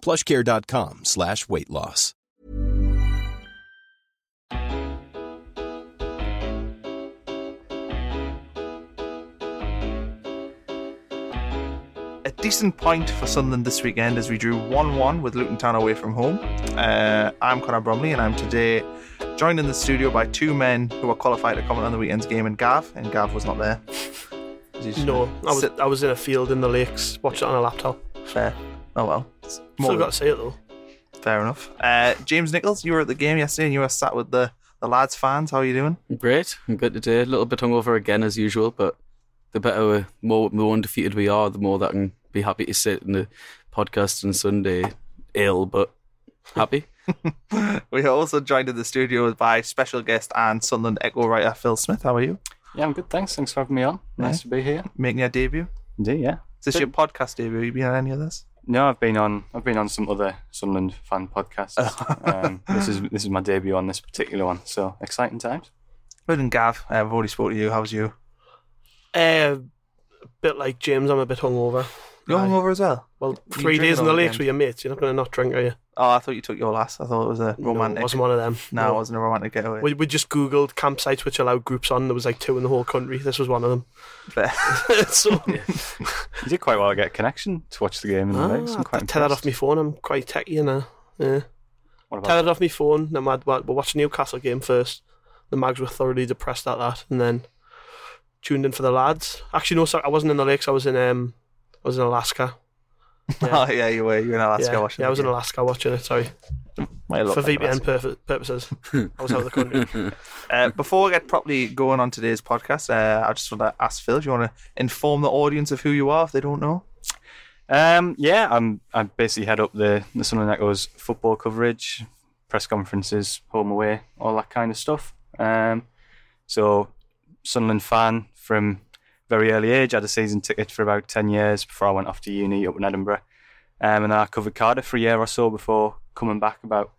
plushcare.com slash weight loss. a decent point for Sunderland this weekend as we drew 1 1 with Luton Town away from home. Uh, I'm Connor Bromley and I'm today joined in the studio by two men who are qualified to comment on the weekend's game and Gav, and Gav was not there. No, I was sit- I was in a field in the lakes, watching it on a laptop. fair. Oh well. It's more Still got to say it though. fair enough. Uh, James Nichols, you were at the game yesterday and you were sat with the, the lads fans. How are you doing? Great. I'm good today. A little bit hungover again as usual, but the better, we, more, more undefeated we are, the more that I can be happy to sit in the podcast on Sunday ill, but happy. We are also joined in the studio by special guest and Sunderland Echo writer Phil Smith. How are you? Yeah, I'm good. Thanks. Thanks for having me on. Nice to be here. Making your debut. Indeed, yeah. Is this your podcast debut? Have you been on any of this? No, I've been on. I've been on some other Sunderland fan podcasts. um, this is this is my debut on this particular one, so exciting times. Good and Gav, uh, I've already spoke to you. How's you? Uh, a bit like James, I'm a bit hungover. You're Aye. hungover as well? Well, three days in the all lakes with your mates. You're not going to not drink, are you? Oh, I thought you took your last. I thought it was a No, romantic. it wasn't one of them. no, it wasn't a romantic getaway. We, we just googled campsites which allowed groups on. There was like two in the whole country. This was one of them. Fair. so You did quite well to get a connection to watch the game in the ah, legs. I'm quite I tell that off my phone. I'm quite techie, you know. Yeah. What Tell it off my phone. Then we're, we're watching Newcastle game first. The Mags were thoroughly depressed at that, and then tuned in for the lads. Actually, no, sorry, I wasn't in the lakes. I was in um, I was in Alaska. oh, yeah, you were. You were in Alaska yeah, watching yeah, I was in. Alaska watching it. Sorry, for like VPN Alaska. purposes. I was out of the country. Uh, before we get properly going on today's podcast, uh, I just want to ask Phil, do you want to inform the audience of who you are if they don't know? Um, yeah, I'm. I basically head up the the Sunderland Echo's football coverage, press conferences, home away, all that kind of stuff. Um, so Sunderland fan from very early age. I had a season ticket for about ten years before I went off to uni up in Edinburgh, um, and then I covered Cardiff for a year or so before coming back about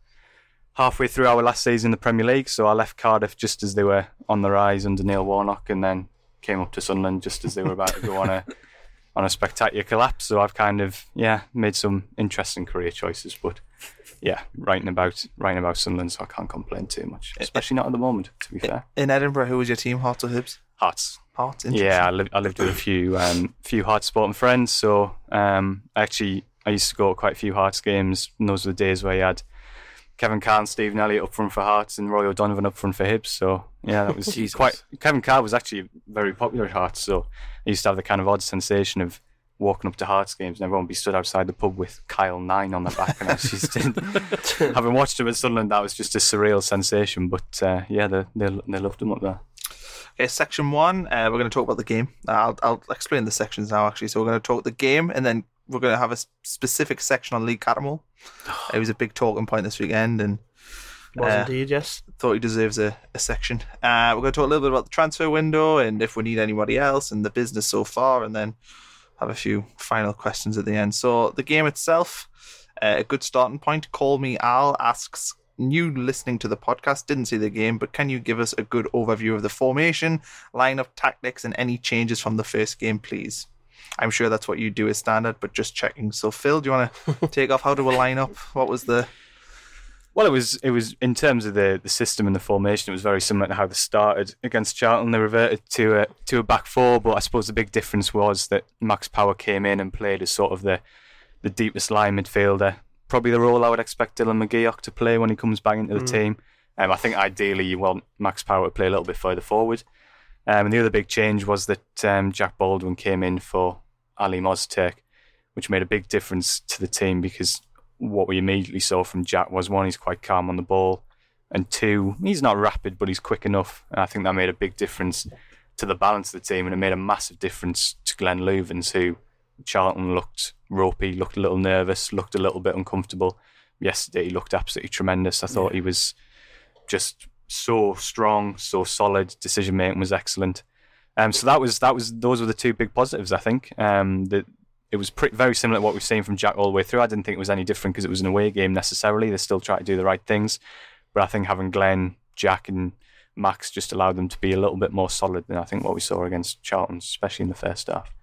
halfway through our last season in the Premier League. So I left Cardiff just as they were on the rise under Neil Warnock, and then came up to Sunderland just as they were about to go on a on a spectacular collapse. So I've kind of yeah made some interesting career choices, but yeah, writing about writing about Sunderland, so I can't complain too much, especially not at the moment. To be fair, In Edinburgh, who was your team, Hearts or Hibs? Hearts. Hearts, Yeah, I lived I lived with a few um few Hearts sporting friends. So um actually I used to go to quite a few Hearts games. And those were the days where you had Kevin Kyle and Stephen Elliott up front for Hearts and Roy O'Donovan up front for Hibs. So yeah, that was quite. Kevin Kyle was actually very popular at Hearts. So I used to have the kind of odd sensation of walking up to Hearts games and everyone would be stood outside the pub with Kyle Nine on the back. And I was just having watched him at Sunderland, that was just a surreal sensation. But uh, yeah, they, they they loved him up there. Okay, section one, uh, we're going to talk about the game. I'll, I'll explain the sections now, actually. So we're going to talk the game, and then we're going to have a specific section on Lee Cattermole. it was a big talking point this weekend, and Was Uh, indeed, yes. thought he deserves a, a section. Uh, we're going to talk a little bit about the transfer window and if we need anybody else and the business so far, and then have a few final questions at the end. So the game itself, uh, a good starting point. Call me Al asks. New listening to the podcast, didn't see the game, but can you give us a good overview of the formation, lineup, tactics, and any changes from the first game, please? I'm sure that's what you do as standard, but just checking. So, Phil, do you want to take off? How do we line up? What was the Well, it was it was in terms of the, the system and the formation. It was very similar to how they started against Charlton. They reverted to a to a back four, but I suppose the big difference was that Max Power came in and played as sort of the the deepest line midfielder, probably the role I would expect Dylan McGeouch to play when he comes back into the Mm. team. Um, I think ideally you want Max Power to play a little bit further forward. Um, and the other big change was that um, Jack Baldwin came in for Alim Ozturk, which made a big difference to the team because what we immediately saw from Jack was one, he's quite calm on the ball, and two, he's not rapid, but he's quick enough. And I think that made a big difference to the balance of the team, and it made a massive difference to Glenn Loovens, who Charlton looked ropey, looked a little nervous, looked a little bit uncomfortable. Yesterday, he looked absolutely tremendous. I thought he was just so strong, so solid. Decision making was excellent. Um, so that was that was those were the two big positives. I think um, that it was pretty, very similar to what we've seen from Jack all the way through. I didn't think it was any different because it was an away game necessarily. They still try to do the right things, but I think having Glenn, Jack, and Max just allowed them to be a little bit more solid than I think what we saw against Charlton, especially in the first half.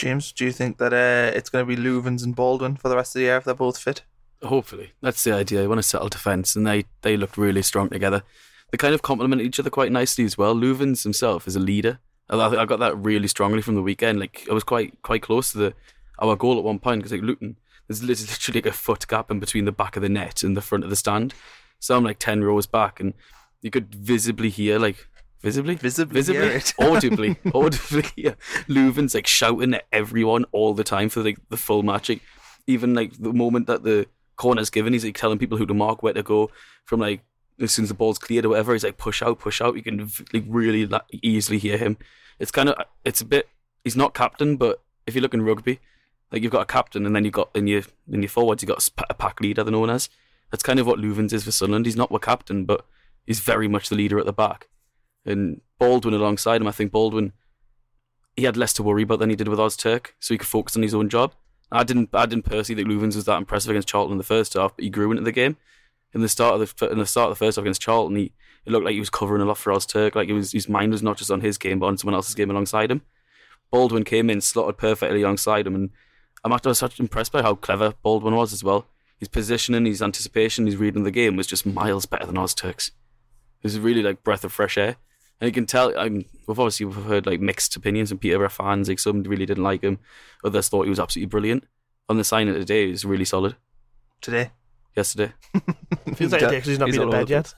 James, do you think that uh, it's going to be Loovens and Baldwin for the rest of the year if they're both fit? Hopefully, that's the idea. You want to settle defence, and they they looked really strong together. They kind of complement each other quite nicely as well. Loovens himself is a leader. I, I got that really strongly from the weekend. Like I was quite quite close to the our goal at one point because like Luton, there's literally like a foot gap in between the back of the net and the front of the stand. So I'm like ten rows back, and you could visibly hear like visibly, Visibly visibly, audibly, audibly hear Loovens like shouting at everyone all the time for like the full match. Like, even like the moment that the corner's given, he's like telling people who to mark, where to go. From like as soon as the ball's cleared or whatever, he's like push out, push out. You can like really like, easily hear him. It's kind of it's a bit. He's not captain, but if you look in rugby, like you've got a captain, and then you've got in your in your forwards, you've got a pack leader, they're known as. That's kind of what Loovens is for Sunderland. He's not the captain, but he's very much the leader at the back. And Baldwin alongside him, I think Baldwin, he had less to worry about than he did with Ozturk, so he could focus on his own job. I didn't, I didn't personally think Loovens was that impressive against Charlton in the first half, but he grew into the game. In the start of the in the start of the first half against Charlton, he it looked like he was covering a lot for Ozturk. Like was, his mind was not just on his game, but on someone else's game alongside him. Baldwin came in, slotted perfectly alongside him, and I'm actually such impressed by how clever Baldwin was as well. His positioning, his anticipation, his reading of the game was just miles better than Ozturk's. It was really like breath of fresh air. And you can tell, I'm, we've obviously we've heard like mixed opinions from Peterborough fans. Like some really didn't like him, others thought he was absolutely brilliant. On the signing today, he was really solid. Today? Yesterday, Feels like a day because he's not He's been in bed yet.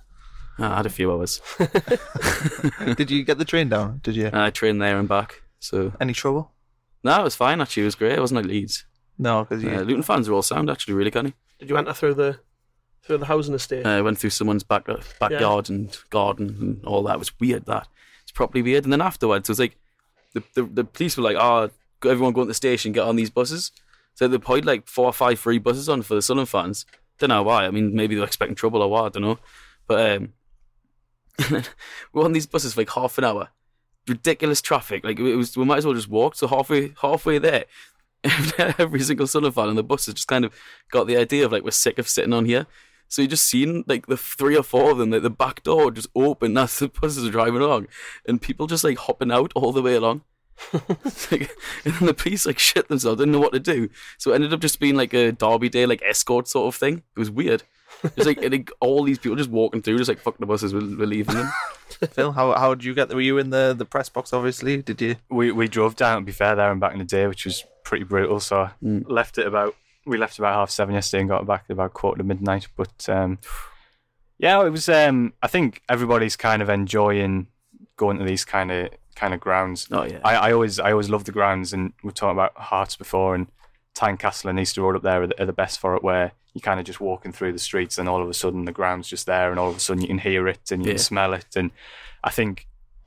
Ah, I had a few hours. Did you get the train down? Did you? I trained there and back, so Any trouble? no, it was fine. Actually, it was great. It wasn't like Leeds. No, because you. Uh, Luton fans are all sound. Actually, really canny. Did you enter through the through the housing estate? Uh, I went through someone's back backyard and garden and all that. It was weird. That it's properly weird. And then afterwards, it was like the the, the police were like, "Oh, everyone go to the station, get on these buses." So they put like four or five free buses on for the Sunderland fans. Don't know why. I mean, maybe they're expecting trouble or what. I don't know. But um, we're on these buses for like half an hour. Ridiculous traffic. Like it was, we might as well just walk. So halfway halfway there, every single Sunderland fan on the bus has just kind of got the idea of like we're sick of sitting on here. So you just seen like the three or four of them, like the back door just open as the buses are driving along, and people just like hopping out all the way along. like, and then the police like shit themselves, didn't know what to do. So it ended up just being like a Derby Day like escort sort of thing. It was weird. It's like, like all these people just walking through, just like fuck the buses, we're, we're leaving them. Phil, how how did you get? There? Were you in the the press box? Obviously, did you? We we drove down. To be fair, there and back in the day, which was pretty brutal. So Mm. left at about we left about half seven yesterday and got back at about quarter to midnight. But um, yeah, it was. Um, I think everybody's kind of enjoying going to these kind of kind of grounds. Oh yeah, I, I always I always love the grounds, and we talking about Hearts before, and Tynecastle and Easter Road up there are the, are the best for it, where you're kind of just walking through the streets, and all of a sudden the ground's just there, and all of a sudden you can hear it and you Yeah. can smell it, and I think,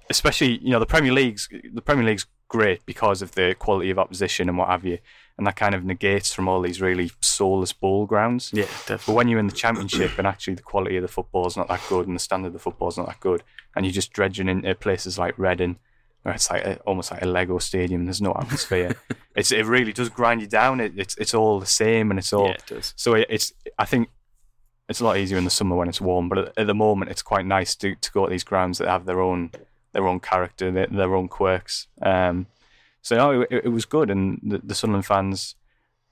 especially you know the Premier League's the Premier League's great because of the quality of opposition and what have you, and that kind of negates from all these really soulless ball grounds. yeah, definitely. But when you're in the championship and actually the quality of the football is not that good and the standard of the football is not that good, and you're just dredging into places like Reading, where it's like a, almost like a Lego stadium. There's no atmosphere. it's it really does grind you down. It, it's it's all the same and it's all Yeah, it does. so it, it's I think it's a lot easier in the summer when it's warm, but at, at the moment it's quite nice to to go to these grounds that have their own their own character, their, their own quirks. Um, so no, it, it was good, and the, the Sunderland fans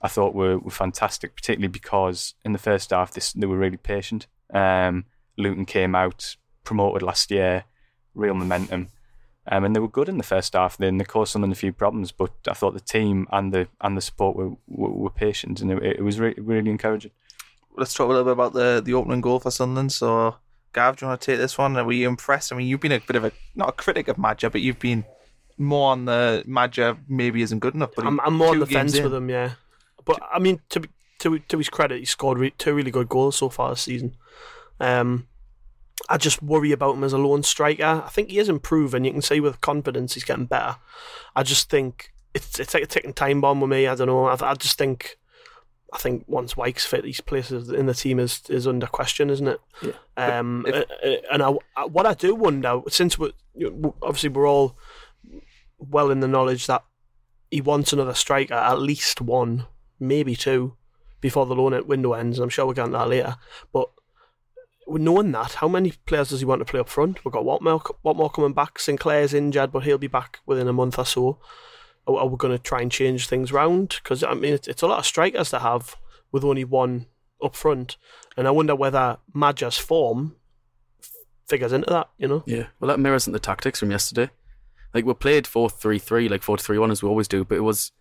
I thought were, were fantastic, particularly because in the first half this they were really patient. Um, Luton came out promoted last year, real momentum. Um, and they were good in the first half. Then they caused Sunderland a few problems, but I thought the team and the and the support were were, were patient, and it, it was re- really encouraging. let's talk a little bit about the the opening goal for Sunderland. So, Gav, do you want to take this one? Were you impressed? I mean, you've been a bit of a not a critic of Maja, but you've been more on the Maja maybe isn't good enough. But I'm, I'm more on the fence in. with him, yeah. But I mean, to to to his credit, he scored re- two really good goals so far this season. Um, I just worry about him as a lone striker. I think he is improving. You can see with confidence he's getting better. I just think it's it's like a ticking time bomb with me. I don't know. I, I just think. I think once Wyke's fit, his place in the team is, is under question, isn't it? Yeah. Um, if- uh, uh, and I, I- what I do wonder, since know, obviously we're all well in the knowledge that he wants another striker, at least one, maybe two, before the loan window ends. And I'm sure we'll get into that later. But knowing that, how many players does he want to play up front? We've got Watmore, Watmore coming back. Sinclair's injured, but he'll be back within a month or so. Are, are we going to try and change things round? Because I mean, it's, it's a lot of strikers to have with only one up front, and I wonder whether Maja's form f- figures into that. You know? Yeah, well, that mirrors the tactics from yesterday. Like we played four three three, like four three one as we always do, but it was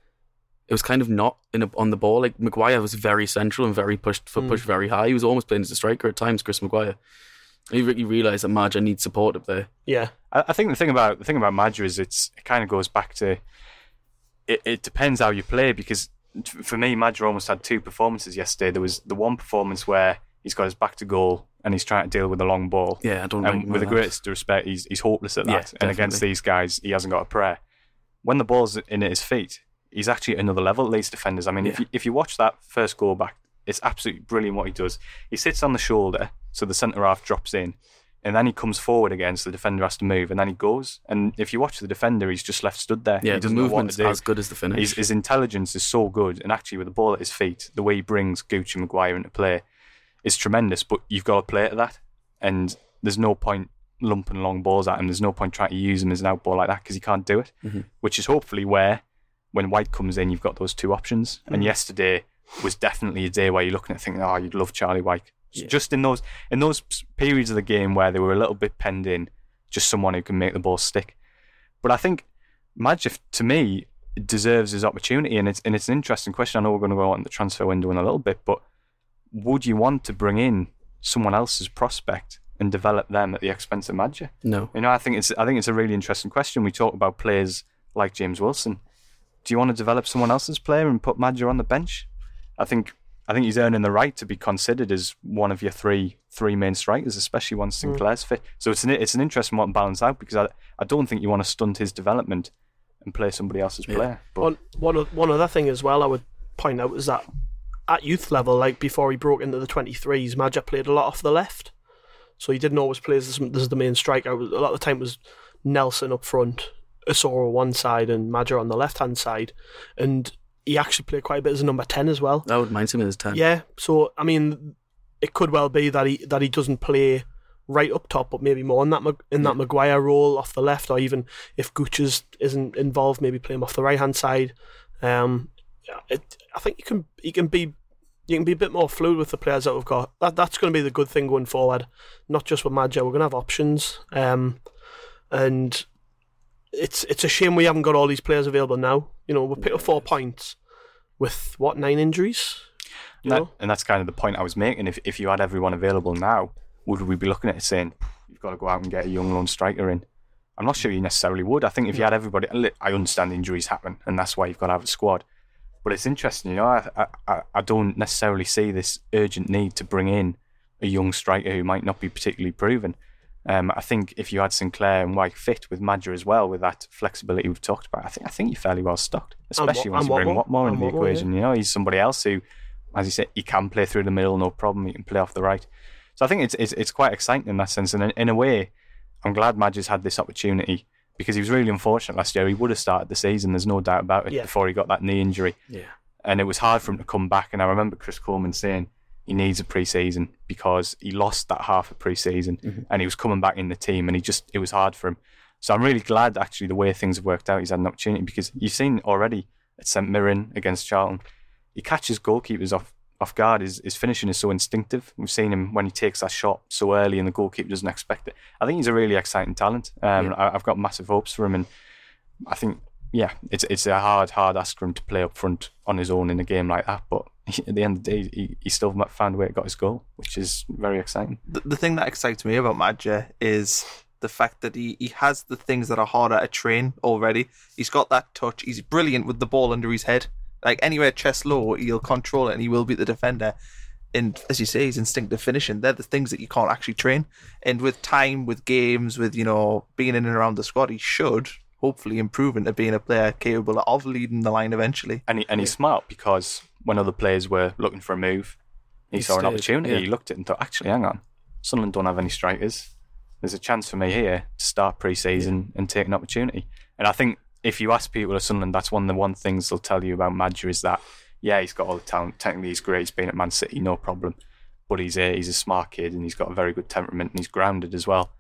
it was kind of not in a, on the ball. Like Maguire was very central and very pushed for Mm. pushed very high. He was almost playing as a striker at times. Chris Maguire. And you really realise that Maja needs support up there. Yeah. I, I think the thing about the thing about Maja is it's it kind of goes back to it, it depends how you play because for me Maja almost had two performances yesterday. There was the one performance where he's got his back to goal and he's trying to deal with a long ball. Yeah, I don't. And with the greatest respect, he's he's hopeless at that. Yeah, and against these guys, he hasn't got a prayer. When the ball's in at his feet, he's actually at another level. Least defenders. I mean, if you, if you watch that first goal back, it's absolutely brilliant what he does. He sits on the shoulder, so the centre half drops in, and then he comes forward again, so the defender has to move, and then he goes. And if you watch the defender, he's just left stood there. Yeah, he the doesn't movement's as good as the finish. His, his intelligence is so good, and actually with the ball at his feet, the way he brings Gucci Maguire into play is tremendous. But you've got to play to that, and there's no point lumping long balls at him. There's no point trying to use him as an out ball like that because he can't do it. Mhm. Which is hopefully where, when Wyke comes in, you've got those two options. And yesterday was definitely a day where you're looking at thinking, oh, you'd love Charlie Wyke. Yeah. Just in those in those periods of the game where they were a little bit penned in, just someone who can make the ball stick. But I think Maja, to me, deserves his opportunity, and it's and it's an interesting question. I know we're going to go on the transfer window in a little bit, but would you want to bring in someone else's prospect and develop them at the expense of Maja? no. You know, I think it's I think it's a really interesting question. We talk about players like James Wilson. Do you want to develop someone else's player and put Maja on the bench? I think I think he's earning the right to be considered as one of your three three main strikers, especially once hmm. Sinclair's fit. So it's an it's an interesting one to balance out because I I don't think you want to stunt his development and play somebody else's Yeah. player. But One, one, o- one other thing as well I would point out is that at youth level, like before he broke into the 23s, Maja played a lot off the left. So he didn't always play as, as the main striker. A lot of the time it was Nelson up front, Asoro one side, and Maja on the left hand side. And he actually played quite a bit as a number 10 as well. That would mind him as ten. Yeah, so I mean, it could well be that he that he doesn't play right up top, but maybe more in that in that Maguire role off the left, or even if Gooches isn't involved, maybe play him off the right hand side. Um, it, I think you can you can be you can be a bit more fluid with the players that we've got. That that's going to be the good thing going forward, not just with Maja. We're going to have options, um, and it's it's a shame we haven't got all these players available now. You know, we picked up four points with what nine injuries. You that, and that's kind of the point I was making. If if you had everyone available now, would we be looking at it saying you've got to go out and get a young lone striker in? I'm not sure you necessarily would. I think if you had everybody, I understand injuries happen, and that's why you've got to have a squad. But it's interesting, you know. I- I, I don't necessarily see this urgent need to bring in a young striker who might not be particularly proven. Um, I think if you had Sinclair and Wyke fit with Maja as well, with that flexibility we've talked about, I think I think you're fairly well stocked. Especially once and you bring Watmore. Watmore into the Watmore, yeah. equation. You know, he's somebody else who, as you said, he can play through the middle, no problem. He can play off the right. So I think it's it's, it's quite exciting in that sense. And in, in a way, I'm glad Maja's had this opportunity because he was really unfortunate last year. He would have started the season, there's no doubt about it, Yeah. before he got that knee injury Yeah. and it was hard for him to come back. And I remember Chris Coleman saying he needs a pre-season because he lost that half of pre-season, and he was coming back in the team, and he just it was hard for him. So I'm really glad actually the way things have worked out. He's had an opportunity because you've seen already at St Mirren against Charlton, he catches goalkeepers off off guard. His his finishing is so instinctive. We've seen him when he takes that shot so early, and the goalkeeper doesn't expect it. I think he's a really exciting talent. Um, I, I've got massive hopes for him, and I think yeah, it's it's a hard hard ask for him to play up front on his own in a game like that. But at the end of the day, he, he still found a way to got his goal, which is very exciting. The, the thing that excites me about Maja is the fact that he, he has the things that are harder to train already. He's got that touch. He's brilliant with the ball under his head. Like anywhere chest low, he'll control it and he will beat the defender. And as you say, his instinctive finishing, they're the things that you can't actually train. And with time, with games, with, you know, being in and around the squad, he should hopefully improve into being a player capable of leading the line eventually. And, he, and he's smart because when other players were looking for a move, he, He saw an opportunity. yeah. He looked at it and thought, actually, hang on, Sunderland don't have any strikers. There's a chance for me here to start pre-season and take an opportunity. And I think if you ask people at Sunderland, that's one of the one things they'll tell you about Maja is that, yeah, he's got all the talent. Technically, he's great. He's been at Man City, no problem. But he's a, he's a smart kid and he's got a very good temperament and he's grounded as well.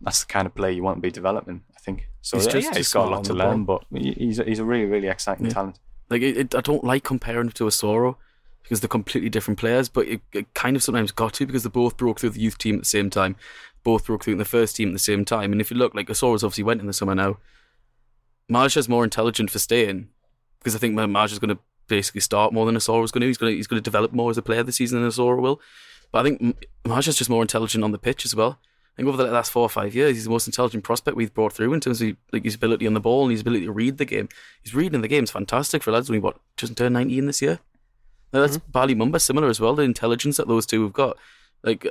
That's the kind of player you want to be developing, I think. So He's yeah, just yeah, he's got a lot to learn, but he's a, he's a really, really exciting Yeah. talent. Like it, it, I don't like comparing him to Asoro because they're completely different players, but it, it kind of sometimes got to because they both broke through the youth team at the same time, both broke through in the first team at the same time. And if you look, like Asoro's obviously went in the summer now. Maja's more intelligent for staying because I think Maja's going to basically start more than Asoro's going to. He's going to he's going to develop more as a player this season than Asoro will. But I think Marja's just more intelligent on the pitch as well. I think over the last four or five years, he's the most intelligent prospect we've brought through in terms of like his ability on the ball and his ability to read the game. His reading the game is fantastic for lads. Only what just turned nineteen this year. Now that's mm-hmm. Bali Mumba similar as well. The intelligence that those two have got, like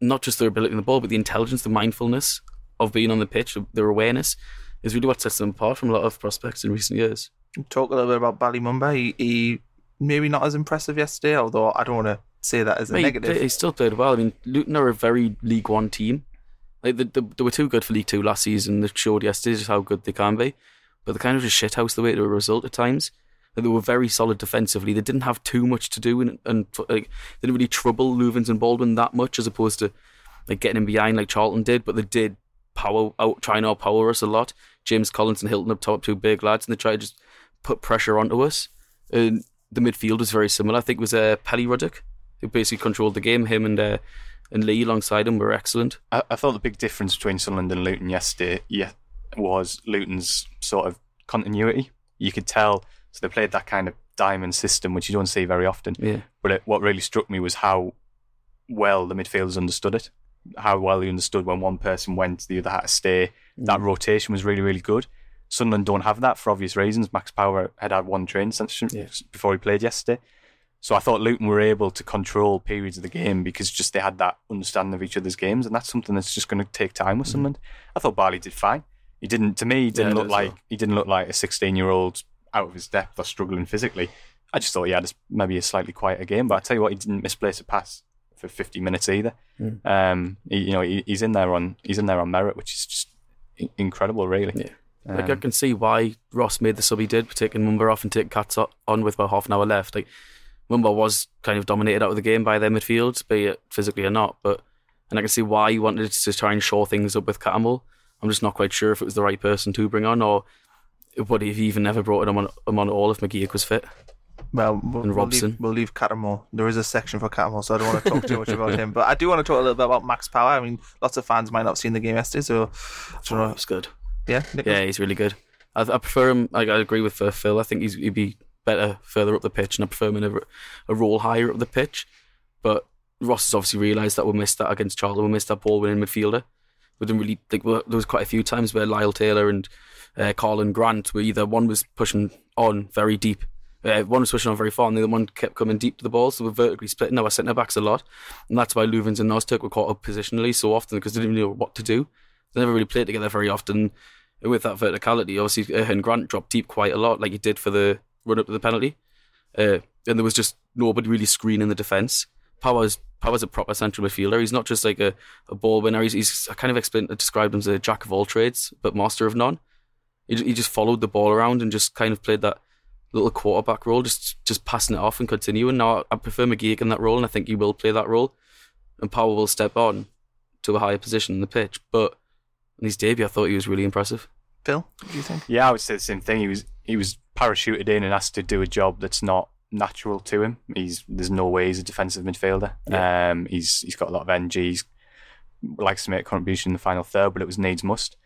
not just their ability on the ball, but the intelligence, the mindfulness of being on the pitch, their awareness, is really what sets them apart from a lot of prospects in recent years. Talk a little bit about Bali Mumba. He, he maybe not as impressive yesterday, although I don't want to say that as a he, negative. he still played well. I mean, Luton are a very League One team. Like they, they, they were too good for League Two last season. They showed yesterday just how good they can be, but they kind of just shithouse the way to a result at times. Like, they were very solid defensively. They didn't have too much to do, and, and like they didn't really trouble Loovens and Baldwin that much, as opposed to like getting in behind like Charlton did. But they did power out, try and outpower us a lot. James Collins and Hylton up top, two big lads, and they tried to just put pressure onto us. And the midfield was very similar. I think it was uh, Pelly Ruddock who basically controlled the game. Him and uh, and Lee alongside him were excellent. I, I thought the big difference between Sunderland and Luton yesterday yeah, was Luton's sort of continuity. You could tell, so they played that kind of diamond system, which you don't see very often. Yeah. But it, what really struck me was how well the midfielders understood it, how well they understood when one person went, the other had to stay. That rotation was really, really good. Sunderland don't have that for obvious reasons. Max Power had had one training session Yeah. before he played yesterday. So I thought Luton were able to control periods of the game because just they had that understanding of each other's games, and that's something that's just going to take time with Sunderland. I thought Bali did fine. He didn't, to me, he didn't. Yeah, look like well. he didn't look like a sixteen-year-old out of his depth or struggling physically. I just thought he had a, maybe a slightly quieter game, but I tell you what, he didn't misplace a pass for fifty minutes either. Mm. Um, he, you know, he, he's in there on he's in there on merit, which is just in- incredible, really. Yeah. Like I Um, can see why Ross made the sub he did, taking Mumba off and taking Katz o- on with about half an hour left. Like Mumba was kind of dominated out of the game by their midfield, be it physically or not. But and I can see why he wanted to try and shore things up with Cattermole. I'm just not quite sure if it was the right person to bring on, or would he have even never brought him on, him on at all if McGeouch was fit. Well, we'll, And we'll Robson. leave, we'll leave Cattermole. There is a section for Cattermole, so I don't want to talk too much about him. But I do want to talk a little bit about Max Power. I mean, lots of fans might not have seen the game yesterday, so I don't know. Was good. Yeah, Nicholas? Yeah, he's really good. I, I prefer him. Like, I agree with uh, Phil. I think he's, he'd be better further up the pitch, and I prefer him in a, a role higher up the pitch. But Ross has obviously realised that we missed that against Charlton. We missed that ball winning midfielder. We didn't really like. well, There was quite a few times where Lyle Taylor and uh, Karlan Grant were either one was pushing on very deep. Uh, one was pushing on very far, and the other one kept coming deep to the ball. So we're vertically splitting our centre backs a lot, and that's why Loovens and Ozturk were caught up positionally so often because they didn't know what to do. They never really played together very often with that verticality. Obviously, uh, and Grant dropped deep quite a lot, like he did for the run up to the penalty. Uh, and there was just nobody really screening the defence. Powers Powers a proper central midfielder. He's not just like a, a ball winner. He's, he's I kind of explained described him as a jack of all trades, but master of none. He, he just followed the ball around and just kind of played that little quarterback role, just just passing it off and continuing. Now I prefer McGeouch in that role, and I think he will play that role. And Power will step on to a higher position in the pitch. But in his debut, I thought he was really impressive. Phil, what do you think? Yeah, I would say the same thing. He was he was parachuted in and asked to do a job that's not natural to him. He's there's no way he's a defensive midfielder. Um, he's he's got a lot of energy. He's likes to make a contribution in the final third, but it was needs must.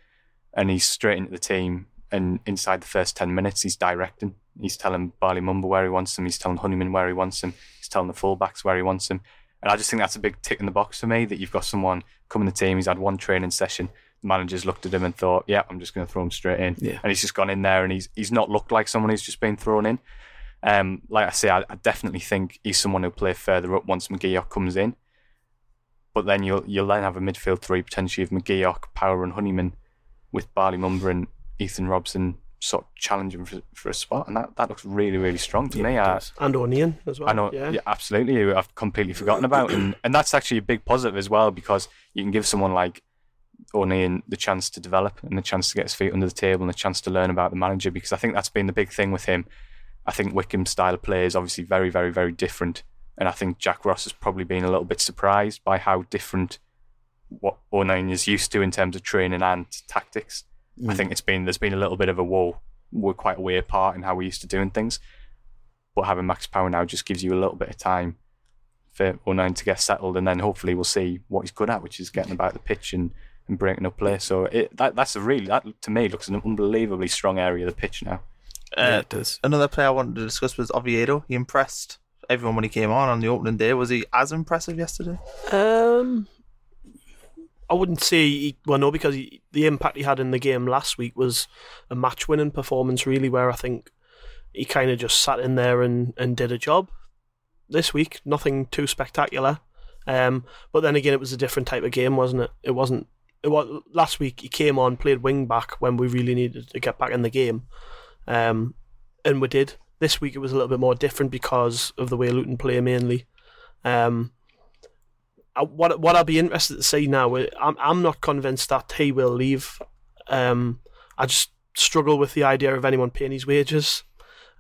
And he's straight into the team and inside the first ten minutes, he's directing. He's telling Bali Mumba where he wants him. He's telling Honeyman where he wants him. He's telling the fullbacks where he wants him. And I just think that's a big tick in the box for me that you've got someone coming to the team. He's had one training session. Managers looked at him and thought, "Yeah, I'm just going to throw him straight in." Yeah. And he's just gone in there and he's he's not looked like someone who's just been thrown in. Um, like I say, I, I definitely think he's someone who'll play further up once McGeouch comes in. But then you'll you'll then have a midfield three potentially of McGeouch, Power, and Honeyman, with Bali Mumba and Ethan Robson sort of challenging for, for a spot, and that, that looks really really strong to Yeah, me. I. And O'Nien as well. I know, Yeah. yeah. absolutely. I've completely forgotten about, and and that's actually a big positive as well because you can give someone like O'Nien the chance to develop and the chance to get his feet under the table and the chance to learn about the manager because I think that's been the big thing with him. I think Wycombe's style of play is obviously very, very, very different, and I think Jack Ross has probably been a little bit surprised by how different what O'Nien is used to in terms of training and tactics. I mm. think it's been there's been a little bit of a wall. we're quite a way apart in how we're used to doing things. But having Max Power now just gives you a little bit of time for O'Nien to get settled, and then hopefully we'll see what he's good at, which is getting about the pitch and, and breaking up play. So it, that that's a really that to me looks an unbelievably strong area of the pitch now. Uh, yeah, it does. Another player I wanted to discuss was Oviedo. He impressed everyone when he came on on the opening day. Was he as impressive yesterday? Um, I wouldn't say he, well, no, because he, the impact he had in the game last week was a match-winning performance, really, where I think he kind of just sat in there and, and did a job. This week, nothing too spectacular, um, but then again, it was a different type of game, wasn't it? It wasn't. Was last week. He came on, played wing back when we really needed to get back in the game, um, and we did. This week, it was a little bit more different because of the way Luton play mainly. Um, what what I'll be interested to see now. I'm I'm not convinced that he will leave. Um, I just struggle with the idea of anyone paying his wages.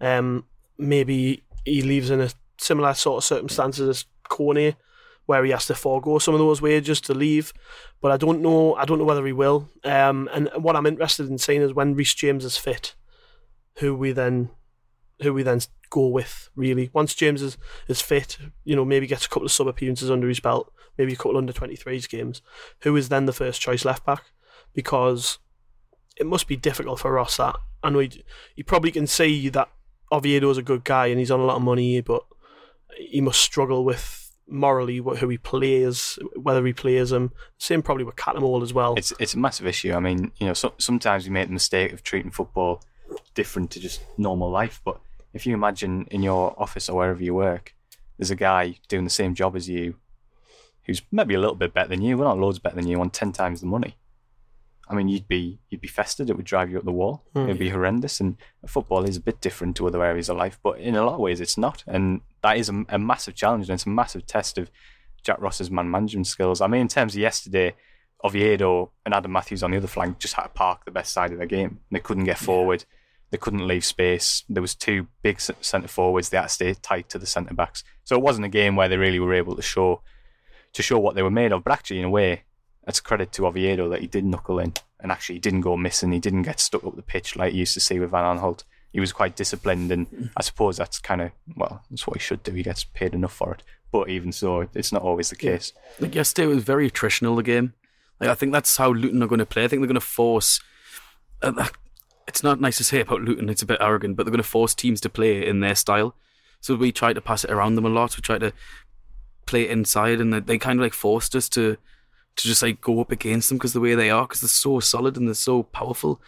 Um, maybe he leaves in a similar sort of circumstances as Corney, where he has to forego some of those wages to leave. But I don't know. I don't know whether he will. Um, and what I'm interested in seeing is when Reece James is fit, who we then who we then go with. Really, once James is, is fit, you know, maybe gets a couple of sub appearances under his belt, maybe a couple under 23s games. Who is then the first choice left back? Because it must be difficult for Ross. That I know he, probably can see that Oviedo is a good guy and he's on a lot of money, but he must struggle with morally who he plays, whether he plays him. Same probably with Cattermole as well. It's it's a massive issue. I mean, you know, so, sometimes we make the mistake of treating football different to just normal life. But if you imagine in your office or wherever you work, there's a guy doing the same job as you, who's maybe a little bit better than you, well not loads better than you, on ten times the money. I mean, you'd be you'd be festered. It would drive you up the wall. Hmm. It'd be horrendous. And football is a bit different to other areas of life, but in a lot of ways, it's not. And that is a, a massive challenge, and it's a massive test of Jack Ross's man management skills. I mean, in terms of yesterday, Oviedo and Adam Matthews on the other flank just had to park the best side of their game. They couldn't get forward. They couldn't leave space. There was two big centre forwards. They had to stay tight to the centre backs. So it wasn't a game where they really were able to show to show what they were made of. But actually, in a way, that's credit to Oviedo that he did knuckle in and actually he didn't go missing. He didn't get stuck up the pitch like you used to see with Van Aanholt. He was quite disciplined, and I suppose that's kind of well, that's what he should do. He gets paid enough for it. But even so, it's not always the case. Like yesterday was very attritional. The game, like I think that's how Luton are going to play. I think they're going to force. Uh, it's not nice to say about Luton. It's a bit arrogant, but they're going to force teams to play in their style. So we try to pass it around them a lot. We try to play it inside, and they, they kind of like forced us to to just like go up against them because the way they are, because they're so solid and they're so powerful.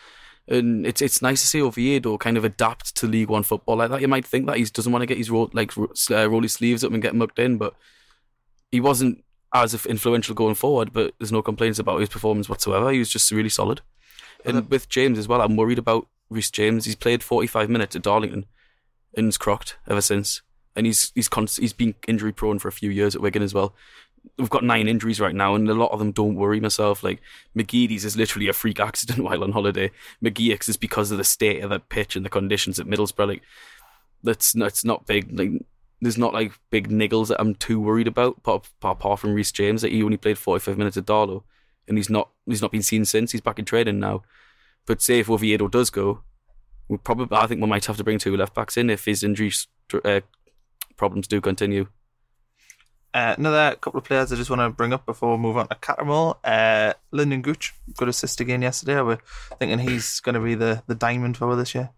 And it's it's nice to see Oviedo kind of adapt to League One football like that. You might think that he doesn't want to get his roll, like uh, roll his sleeves up and get mucked in, but he wasn't as influential going forward. But there's no complaints about his performance whatsoever. He was just really solid. And with James as well, I'm worried about Reece James. He's played 45 minutes at Darlington and he's crocked ever since. And he's he's const- he's been injury prone for a few years at Wigan as well. We've got nine injuries right now, and a lot of them don't worry myself. Like McGeady's is literally a freak accident while on holiday. McGeouch's is because of the state of the pitch and the conditions at Middlesbrough. Like that's it's not big. Like there's not like big niggles that I'm too worried about. Apart, apart from Reece James, that he only played 45 minutes at Darlow, and he's not he's not been seen since. He's back in training now. But say if Oviedo does go, we probably I think we might have to bring two left backs in if his injury uh, problems do continue. Uh, another couple of players I just want to bring up before we move on to Cattermole. Uh, Lyndon Gooch, good assist again yesterday. We're thinking he's going to be the, the diamond for this year.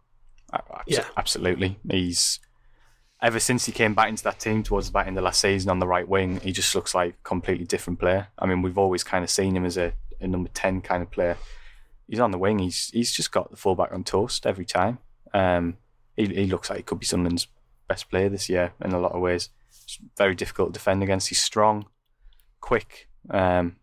Yeah. absolutely. He's ever since he came back into that team towards the back end of last season on the right wing, he just looks like a completely different player. I mean, we've always kind of seen him as a, a number ten kind of player. He's on the wing. He's he's just got the fullback on toast every time. Um, he he looks like he could be Sunderland's best player this year in a lot of ways. It's very difficult to defend against. He's strong, quick, um,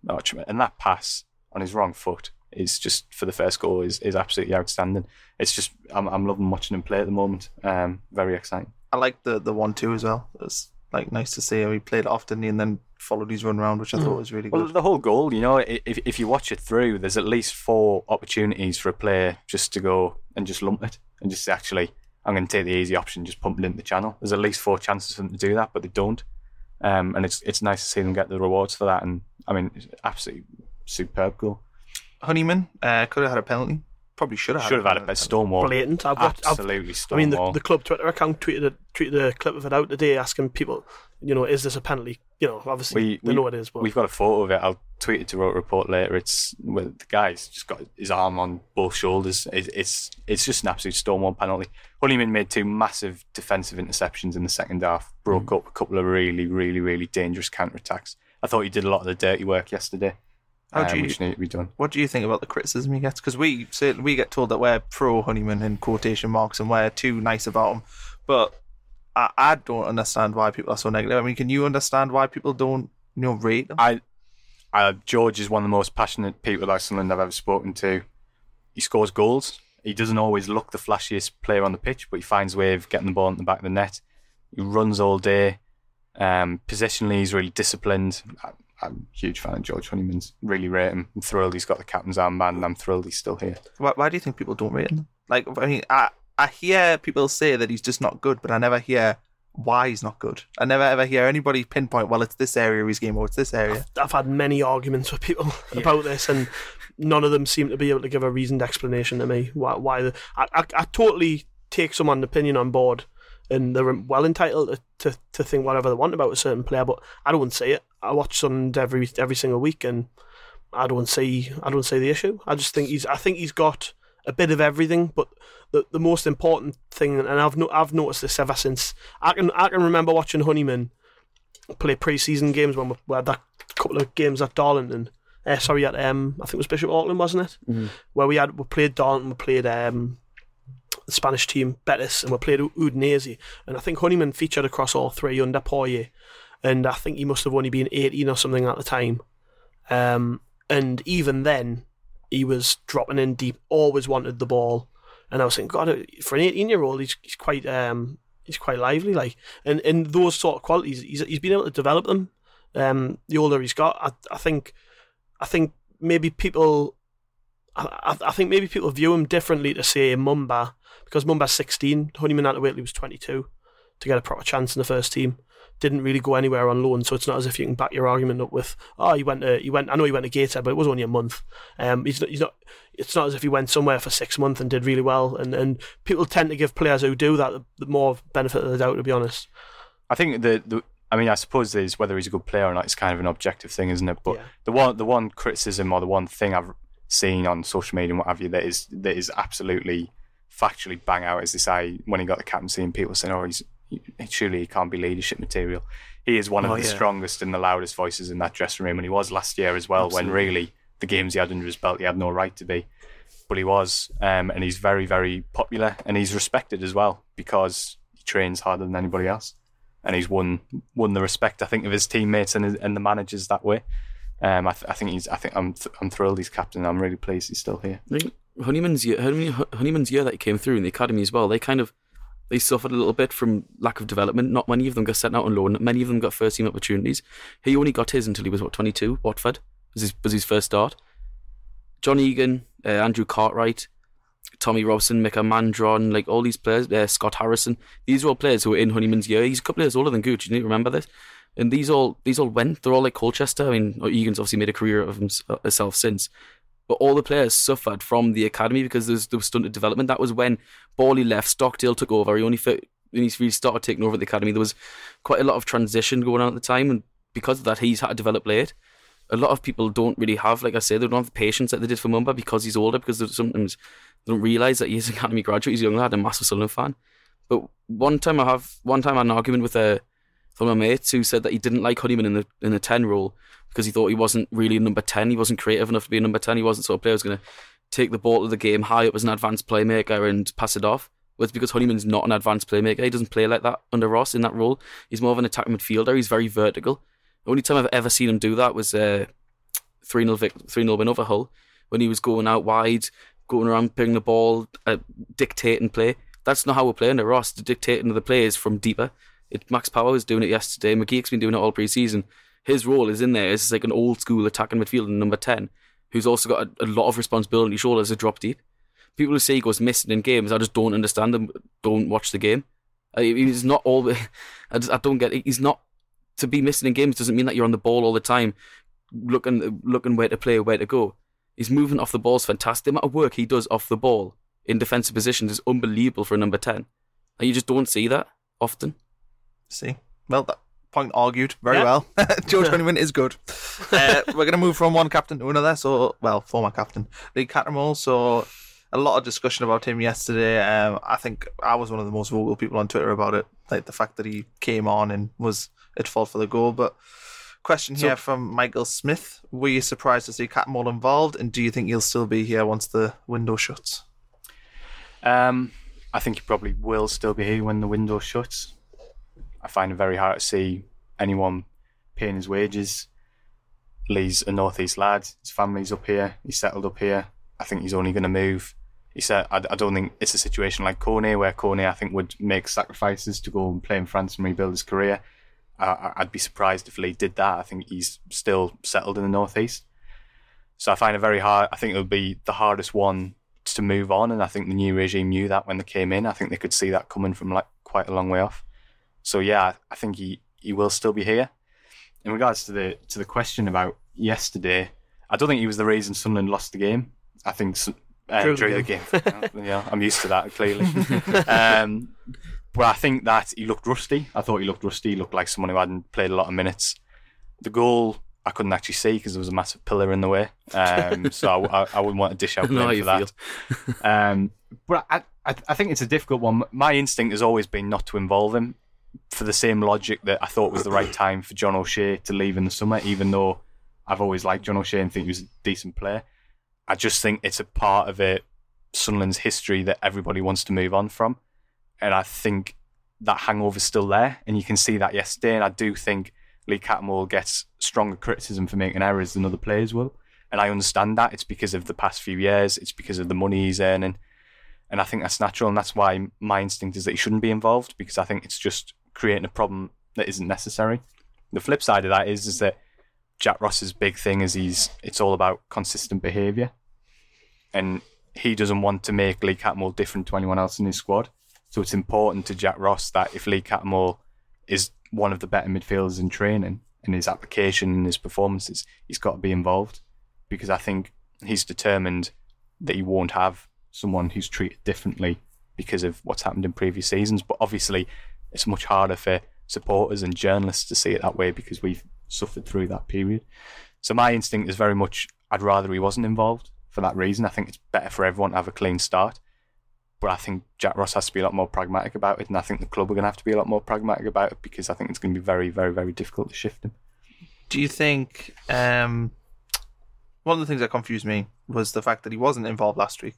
and that pass on his wrong foot is just for the first goal is, is absolutely outstanding. It's just I'm I'm loving watching him play at the moment. Um, very exciting. I like the the one two as well. It's like nice to see how he played it off, didn't he? And then followed his run round, which I thought was really Well, good. the whole goal, you know, if if you watch it through, there's at least four opportunities for a player just to go and just lump it and just say, actually, I'm going to take the easy option, just pump it into the channel. There's at least four chances for them to do that, but they don't. Um, and it's it's nice to see them get the rewards for that. And I mean, it's absolutely superb goal. Honeyman uh, could have had a penalty. Probably should have. Should have had a penalty. bit Stonewall. Blatant. I've watched, I've, Absolutely I mean, the, the club Twitter account tweeted a, tweeted a clip of it out today, asking people, you know, is this a penalty? You know, obviously We- they we- know it is, but We've got a photo of it. I'll tweet it to Roker Report later. It's well, the guy's just got his arm on both shoulders. It, it's it's just an absolute Stonewall penalty. Honeyman made two massive defensive interceptions in the second half. Broke Mm. up a couple of really, really, really dangerous counter attacks. I thought he did a lot of the dirty work yesterday. How do um, you- which needed to be done. What do you think about the criticism he gets? Because we say, we get told that we're pro Honeyman in quotation marks and we're too nice about him, but I, I don't understand why people are so negative. I mean, can you understand why people don't you know rate them? I, uh, George is one of the most passionate people about Sunderland I've ever spoken to. He scores goals. He doesn't always look the flashiest player on the pitch, but he finds a way of getting the ball in the back of the net. He runs all day. Um, positionally, he's really disciplined. I, I'm a huge fan of George Honeyman's. Really rate him. I'm thrilled he's got the captain's armband, and I'm thrilled he's still here. Why, why do you think people don't rate him? Like, I mean, I I hear people say that he's just not good, but I never hear why he's not good. I never ever hear anybody pinpoint, well, it's this area of his game or it's this area. I've had many arguments with people about this, and none of them seem to be able to give a reasoned explanation to me why. why the, I, I, I totally take someone's opinion on board, and they're well entitled to, to, to think whatever they want about a certain player, but I don't see it. I watch Sunderland every every single week, and I don't see I don't see the issue. I just think he's I think he's got a bit of everything, but the the most important thing, and I've no, I've noticed this ever since I can I can remember watching Honeyman play pre-season games when we we had that couple of games at Darlington. Uh, sorry, at um, I think it was Bishop Auckland, wasn't it? Where we had we played Darlington, we played um, the Spanish team Betis, and we played Udinese. And I think Honeyman featured across all three under Poyet, and I think he must have only been eighteen or something at the time. Um, and even then, he was dropping in deep, always wanted the ball. And I was thinking, God, for an eighteen-year-old, he's, he's quite um, he's quite lively, like, and and those sort of qualities, he's he's been able to develop them. Um, the older he's got, I, I think, I think maybe people, I, I think maybe people view him differently to say Mumba because Mumba's sixteen, Honeyman had to wait was twenty-two to get a proper chance in the first team. Didn't really go anywhere on loan, so it's not as if you can back your argument up with, oh, he went to, he went. I know he went to Gateshead, but it was only a month. Um, he's not, he's not. It's not as if he went somewhere for six months and did really well. And and people tend to give players who do that the, more benefit of the doubt, to be honest. I think the, the I mean, I suppose there's whether he's a good player or not. It's kind of an objective thing, isn't it? But Yeah. the one the one criticism or the one thing I've seen on social media and what have you that is that is absolutely factually bang out is this: I when he got the captaincy and people saying, "Oh, he's surely he can't be leadership material." He is one of Oh, the yeah. strongest and the loudest voices in that dressing room, and he was last year as well. When really the games he had under his belt, he had no right to be, but he was, um, and he's very very popular and he's respected as well because he trains harder than anybody else and he's won won the respect I think of his teammates and his, and the managers that way. Um, I, th- I think he's I think I'm th- I'm thrilled he's captain. I'm really pleased he's still here. Honeyman's year, Honeyman's year that he came through in the academy as well. They kind of they suffered a little bit from lack of development. Not many of them got sent out on loan. Many of them got first team opportunities. He only got his until he was what twenty two. Watford was his was his first start. John Egan, uh, Andrew Cartwright, Tommy Robson, Mika Mandron, like all these players, uh, Scott Harrison. These are all players who were in Honeyman's year. He's a couple of years older than Gooch. You need to remember this. And these all these all went. They're all like Colchester. I mean, Egan's obviously made a career of himself since. But all the players suffered from the academy because there was, there was stunted development. That was when Bawley left, Stockdale took over. He only when he really started taking over at the academy. There was quite a lot of transition going on at the time, and because of that, he's had to develop late. A lot of people don't really have, like I say, they don't have the patience that they did for Mumba because he's older, because sometimes they don't realise that he's an academy graduate, he's a young lad, a massive Sunderland fan. But one time I have, one time I had an argument with a, one of my mates who said that he didn't like Honeyman in the in the ten role because he thought he wasn't really a number ten, he wasn't creative enough to be a number ten, he wasn't sort of player who's going to take the ball to the game high up as an advanced playmaker and pass it off. Well, it's because Honeyman's not an advanced playmaker. He doesn't play like that under Ross in that role. He's more of an attacking midfielder. He's very vertical. The only time I've ever seen him do that was uh, 3 0 3 0 win over Hull when he was going out wide, going around, picking the ball, uh, dictating play. That's not how we're playing under Ross. The dictating of the play is from deeper. It, Max Power was doing it yesterday. McGeouch's been doing it all pre season. His role is in there as like an old school attacking midfielder, number 10, who's also got a, a lot of responsibility on his shoulders to drop deep. People who say he goes missing in games, I just don't understand them, don't watch the game. Uh, he's not all. I, just, I don't get it. He's not to be missing in games doesn't mean that you're on the ball all the time, looking looking where to play, where to go. His movement off the ball is fantastic. The amount of work he does off the ball in defensive positions is unbelievable for a number ten. And you just don't see that often. See, well, that point argued very Yeah. well. George Honeyman is good. Uh, we're going to move from one captain to another. So, well, former captain Lee Cattermole. So, a lot of discussion about him yesterday. Um, I think I was one of the most vocal people on Twitter about it, like the fact that he came on and was at fault for the goal. But question here from Michael Smith: Were you surprised to see Cattermole involved, and do you think he'll still be here once the window shuts? Um, I think he probably will still be here when the window shuts. I find it very hard to see anyone paying his wages. Lee's a northeast lad. His family's up here. He's settled up here. I think he's only going to move. He said, I, I don't think it's a situation like Kone, where Kone, I think, would make sacrifices to go and play in France and rebuild his career. I, I'd be surprised if Lee did that. I think he's still settled in the northeast. So I find it very hard. I think it would be the hardest one to move on, and I think the new regime knew that when they came in. I think they could see that coming from like quite a long way off. So yeah, I think he, he will still be here. In regards to the to the question about yesterday, I don't think he was the reason Sunderland lost the game. I think uh, Drew drew, the the game. yeah, I'm used to that clearly. um, but I think that he looked rusty. I thought he looked rusty. He looked like someone who hadn't played a lot of minutes. The goal I couldn't actually see because there was a massive pillar in the way. Um, so I, I, I wouldn't want to dish out blame for that. Um, but I, I, I think it's a difficult one. My instinct has always been not to involve him for the same logic that I thought was the right time for John O'Shea to leave in the summer, even though I've always liked John O'Shea and think he was a decent player. I just think it's a part of it, Sunderland's history that everybody wants to move on from. And I think that hangover's still there, and you can see that yesterday. And I do think Lee Cattermole gets stronger criticism for making errors than other players will. And I understand that. It's because of the past few years, it's because of the money he's earning. And I think that's natural, and that's why my instinct is that he shouldn't be involved because I think it's just creating a problem that isn't necessary. The flip side of that is is that Jack Ross's big thing is he's it's all about consistent behaviour, and he doesn't want to make Lee Cattermole different to anyone else in his squad. So it's important to Jack Ross that if Lee Cattermole is one of the better midfielders in training in his application and his performances, he's got to be involved because I think he's determined that he won't have someone who's treated differently because of what's happened in previous seasons. But obviously, it's much harder for supporters and journalists to see it that way because we've suffered through that period. So my instinct is very much I'd rather he wasn't involved for that reason. I think it's better for everyone to have a clean start. But I think Jack Ross has to be a lot more pragmatic about it, and I think the club are going to have to be a lot more pragmatic about it because I think it's going to be very, very, very difficult to shift him. Do you think um, one of the things that confused me was the fact that he wasn't involved last week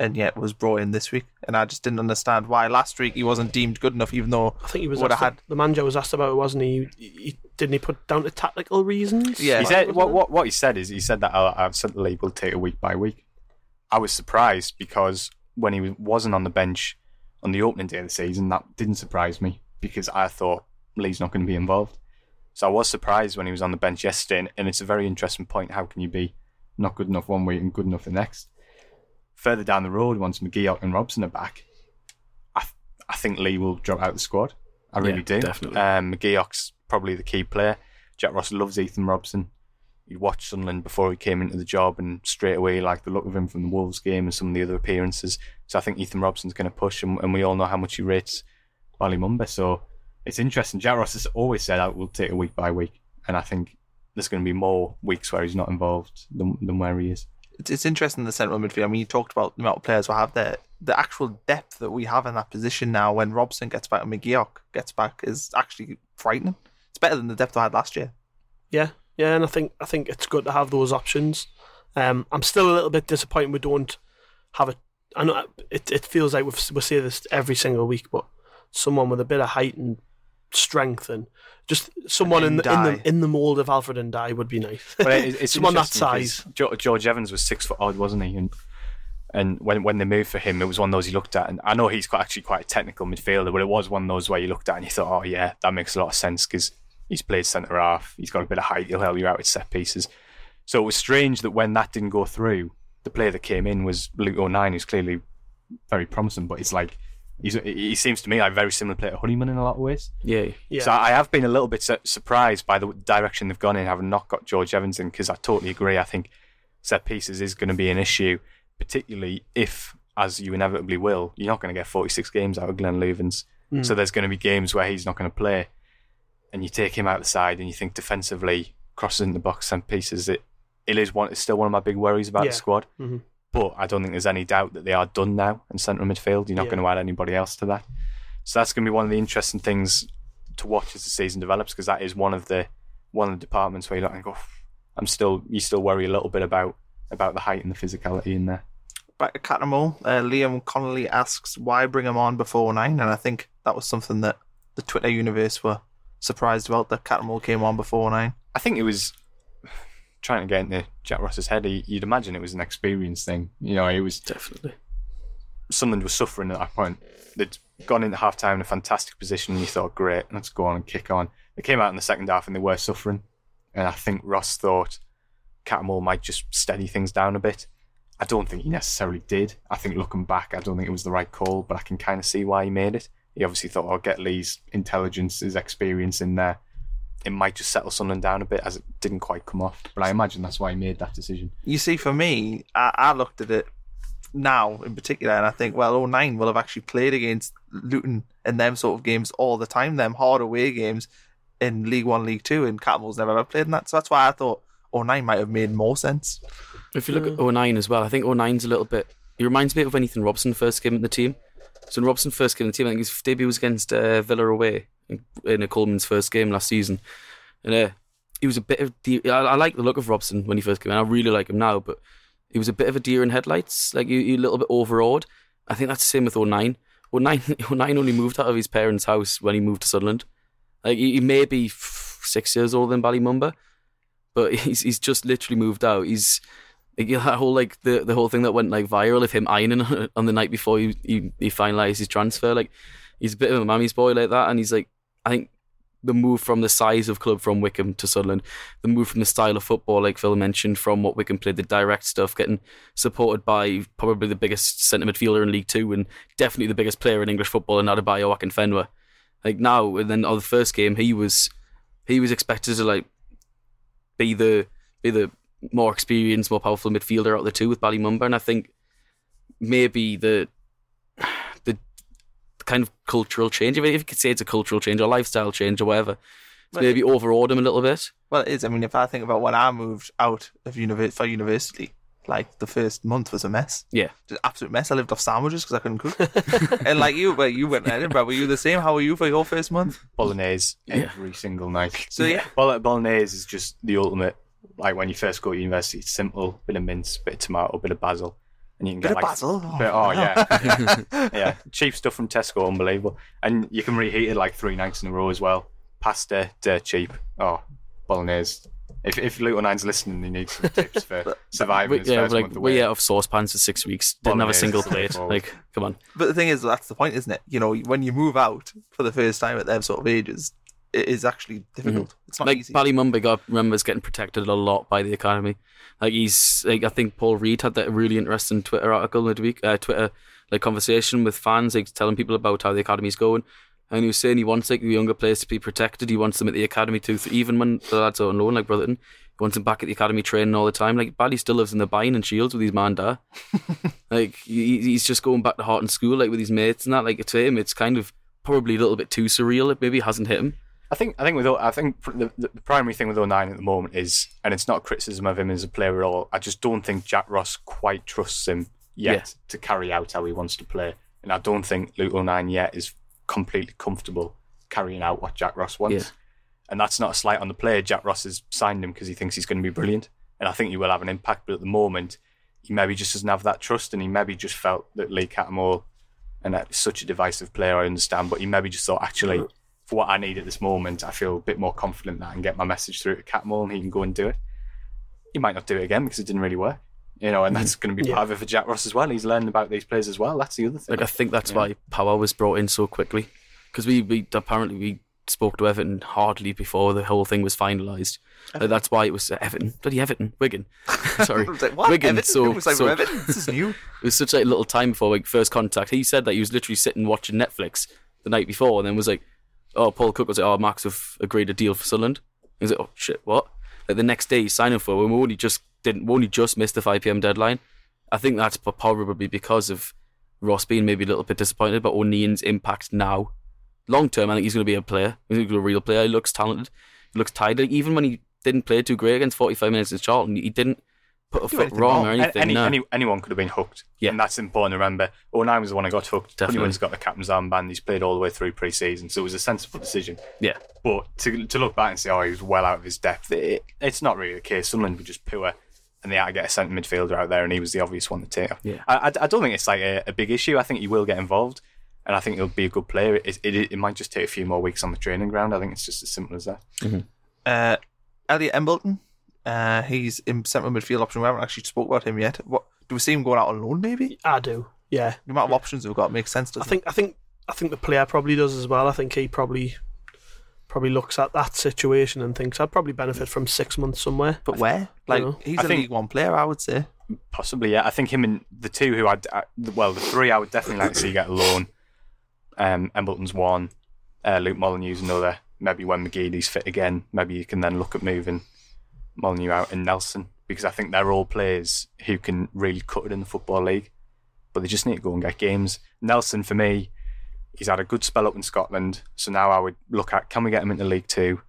and yet was brought in this week, and I just didn't understand why last week he wasn't deemed good enough, even though I think he was would have asked, had. the manager was asked about it, wasn't he? He, he? Didn't he put down to tactical reasons? Yeah. He Like, said what, what what he said is he said that I'll, I've said the league will take it week by week. I was surprised because when he wasn't on the bench on the opening day of the season, that didn't surprise me because I thought Lee's not going to be involved. So I was surprised when he was on the bench yesterday, and, and it's a very interesting point. How can you be not good enough one week and good enough the next? Further down the road, once McGeouch and Robson are back, I I think Lee will drop out of the squad. I really Yeah, do. definitely. Um, McGeouch's probably the key player. Jack Ross loves Ethan Robson. He watched Sunderland before he came into the job, and straight away liked the look of him from the Wolves game and some of the other appearances. So I think Ethan Robson's going to push, and, and we all know how much he rates Bali Mumba. So it's interesting. Jack Ross has always said, "I will take a week by week," and I think there's going to be more weeks where he's not involved than, than where he is. It's, it's interesting the central midfield. I mean, you talked about the amount of players we have there. The actual depth that we have in that position now, when Robson gets back and McGeouch gets back, is actually frightening. It's better than the depth I had last year. Yeah, yeah, and I think I think it's good to have those options. Um, I'm still a little bit disappointed we don't have a. I know it. It feels like we've, we say this every single week, but someone with a bit of height and strength and just someone in the, in the in the mold of Alfred N'Diaye would be nice. But it, it's someone that size. George Evans was six foot odd, wasn't he? And and when when they moved for him, it was one of those you looked at, and I know he's quite, actually quite a technical midfielder, but it was one of those where you looked at and you thought, oh yeah, that makes a lot of sense because he's played centre half, he's got a bit of height, he'll help you out with set pieces. So it was strange that when that didn't go through, the player that came in was Luke O'Nien, who's clearly very promising, but it's like. He's, he seems to me like a very similar player to Honeyman in a lot of ways. Yeah. Yeah, So I have been a little bit su- surprised by the direction they've gone in, having not got George Evans in, because I totally agree. I think set pieces is going to be an issue, particularly if, as you inevitably will, you're not going to get 46 games out of Glenn Loovens. So there's going to be games where he's not going to play, and you take him out the side, and you think defensively, crosses in the box, set pieces. It it is one. It's still one of my big worries about Yeah. the squad. Mhm. But I don't think there's any doubt that they are done now in central midfield. You're not Yeah. going to add anybody else to that. So that's going to be one of the interesting things to watch as the season develops because that is one of the one of the departments where you look and go, I'm still you still worry a little bit about about the height and the physicality in there. Back to Cattermole, uh, Liam Connolly asks why bring him on before nine, and I think that was something that the Twitter universe were surprised about that Cattermole came on before nine. I think it was trying to get into Jack Ross's head. You'd imagine it was an experience thing. You know, it was Definitely. Sunderland was suffering at that point. They'd gone into half time in a fantastic position, and you thought, great, let's go on and kick on. They came out in the second half and they were suffering. And I think Ross thought Cattermole might just steady things down a bit. I don't think he necessarily did. I think looking back, I don't think it was the right call, but I can kind of see why he made it. He obviously thought, I'll get Lee's intelligence, his experience in there. It might just settle Sunderland down a bit as it didn't quite come off. But I imagine that's why he made that decision. You see, for me, I, I looked at it now in particular, and I think, well, O'Nien will have actually played against Luton in them sort of games all the time, them hard away games in League One, League Two, and Cattermole's never ever played in that. So that's why I thought O'Nien might have made more sense. If you look at O'Nien as well, I think O'Nien's a little bit. He reminds me of when Ethan Robson first came in the team. So when Robson first came in the team, I think his debut was against uh, Villa away in, a Coleman's first game last season. And uh, he was a bit of. De- I, I like the look of Robson when he first came in. I really like him now, but he was a bit of a deer in headlights. Like, you, a little bit overawed. I think that's the same with O'Nien. O'Nien, O'Nien only moved out of his parents' house when he moved to Sunderland. Like, he, he may be six years older than Bali Mumba, but he's he's just literally moved out. He's like, that whole like the the whole thing that went like viral of him ironing on the night before he he, he finalised his transfer. Like he's a bit of a mammy's boy like that, and he's like I think the move from the size of club from Wycombe to Sunderland, the move from the style of football, like Phil mentioned, from what Wycombe played, the direct stuff, getting supported by probably the biggest centre midfielder in League Two and definitely the biggest player in English football in Adebayo Akinfenwa. Like now, and then on the first game, he was he was expected to like be the be the more experienced, more powerful midfielder out of the two with Bali Mumba, and I think maybe the kind of cultural change, if you could say it's a cultural change or lifestyle change or whatever, it's Well, maybe overawed him a little bit. Well, it is. I mean, if I think about when I moved out of univer- for university, like the first month was a mess. Yeah. Just absolute mess. I lived off sandwiches because I couldn't cook. and like you, where you went to Edinburgh, were you the same? How were you for your first month? Bolognese Yeah. every single night. So yeah, Bol- Bolognese is just the ultimate. Like when you first go to university, it's simple: bit of mince, bit of tomato, bit of basil, and you can bit get of like basil. Bit- oh yeah, yeah, cheap stuff from Tesco, unbelievable, and you can reheat it like three nights in a row as well. Pasta, dirt cheap. Oh, Bolognese. If if Luke O'Nien's listening, he needs some tips for surviving We, his yeah, first like month we away. ate off saucepans for six weeks, didn't have a Bolognese, single plate. straightforward. Like, come on, But the thing is, that's the point, isn't it? You know, when you move out for the first time at them sort of ages, it is actually difficult. It's not like easy. Bali Mumba got remembers getting protected a lot by the academy. Like he's like I think Paul Reed had that really interesting Twitter article midweek, uh, Twitter like conversation with fans, like telling people about how the academy's going. And he was saying he wants like the younger players to be protected. He wants them at the academy too, even when the lads are on loan, like Brotherton. He wants them back at the academy training all the time. Like Bally still lives in the Bine and Shields with his man Da. like he, he's just going back to Heart and school, like with his mates and that. Like to him, it's kind of probably a little bit too surreal. It maybe hasn't hit him. I think I think with I think the, the primary thing with O'Nien at the moment is, and it's not a criticism of him as a player at all. I just don't think Jack Ross quite trusts him yet Yeah. to carry out how he wants to play, and I don't think Luke O'Nien yet is completely comfortable carrying out what Jack Ross wants. Yeah. And that's not a slight on the player. Jack Ross has signed him because he thinks he's going to be brilliant, and I think he will have an impact. But at the moment, he maybe just doesn't have that trust, and he maybe just felt that Lee Cattermole, and that's such a divisive player, I understand, but he maybe just thought actually for what I need at this moment, I feel a bit more confident that I can get my message through to Cattermole and he can go and do it. He might not do it again because it didn't really work. You know, and that's going to be Yeah. part of it for Jack Ross as well. He's learning about these players as well. That's the other thing. Like I think that's why Power was brought in so quickly because we, we apparently we spoke to Everton hardly before the whole thing was finalised. Like, that's why it was uh, Everton, bloody Everton, Wigan. Sorry, I was like, what? Wigan. Everton? So, It was like, so Everton? This is new. it was such a little time before like first contact. He said that he was literally sitting watching Netflix the night before, and then was like, "Oh, Paul Cook was like, oh, Max have agreed a deal for Sunderland." He was like, "Oh shit, what?" Like the next day, he's signing for. When we only just didn't, we only just missed the five pm deadline. I think that's probably because of Ross being maybe a little bit disappointed about O'Nien's impact now. Long term, I think he's going to be a player. He's going to be a real player. He looks talented. He looks. Like, even when he didn't play too great against 45 minutes in Charlton, he didn't put a foot anything wrong wrong. or anything. any, no. any, anyone could have been hooked. Yeah. And that's important to remember. O'Nien was the one I got hooked. Definitely. Honeyman's got the captain's armband. He's played all the way through pre season. So it was a sensible decision. yeah. But to, to look back and say, oh, he was well out of his depth, it, it's not really the case. Sunderland were just poor, and they had to get a centre midfielder out there, and he was the obvious one to take. Yeah. I, I, I don't think it's like a, a big issue. I think he will get involved, and I think he'll be a good player. It, it, it might just take a few more weeks on the training ground. I think it's just as simple as that. Uh, Elliot Embleton. Uh, he's in central midfield option. We haven't actually spoke about him yet. What do we see him going out on loan? Maybe I do. Yeah. the amount of options we've got makes sense. I Doesn't think I think I think the player probably does as well. I think he probably probably looks at that situation and thinks I'd probably benefit from six months somewhere. But where? Like know. he's I a think- League One player, I would say. Possibly, yeah. I think him and the two who I'd, I, well, the three I would definitely like to see get a loan. Um, Embleton's one, uh, Luke Molyneux's another. Maybe when McGeady's fit again, maybe you can then look at moving Molyneux out and Nelson because I think they're all players who can really cut it in the football league, but they just need to go and get games. Nelson, for me, he's had a good spell up in Scotland, so now I would look at can we get him into League Two?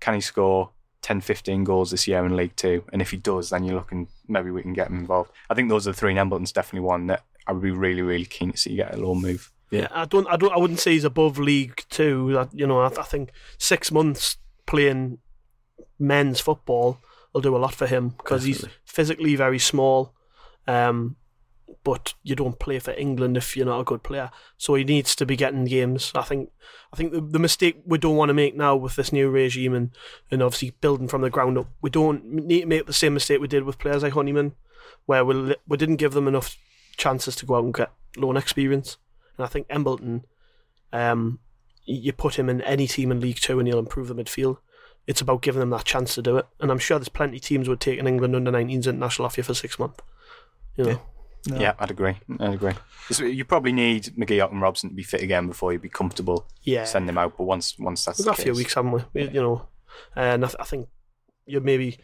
Can he score 10, 15 goals this year in League Two? And if he does, then you're looking maybe we can get him involved. I think those are the three, and Embleton's definitely one that I would be really, really keen to see get a loan move. Yeah. I don't I don't I wouldn't say he's above League Two. That you know I, I think six months playing men's football will do a lot for him because he's physically very small. Um, but you don't play for England if you're not a good player. So he needs to be getting games. I think. I think the, the mistake we don't want to make now with this new regime and, and obviously building from the ground up, we don't need to make the same mistake we did with players like Honeyman, where we we didn't give them enough chances to go out and get loan experience. And I think Embleton, um, you put him in any team in League Two and he'll improve the midfield. It's about giving them that chance to do it. And I'm sure there's plenty of teams would take an England under 19s international off you for six months. You know. No. Yeah, I'd agree. I'd agree. 'Cause You probably need McGee and Robson to be fit again before you'd be comfortable Yeah. sending them out. But once once that's We've the got a few weeks, haven't we? We- You know, and I, th- I think you maybe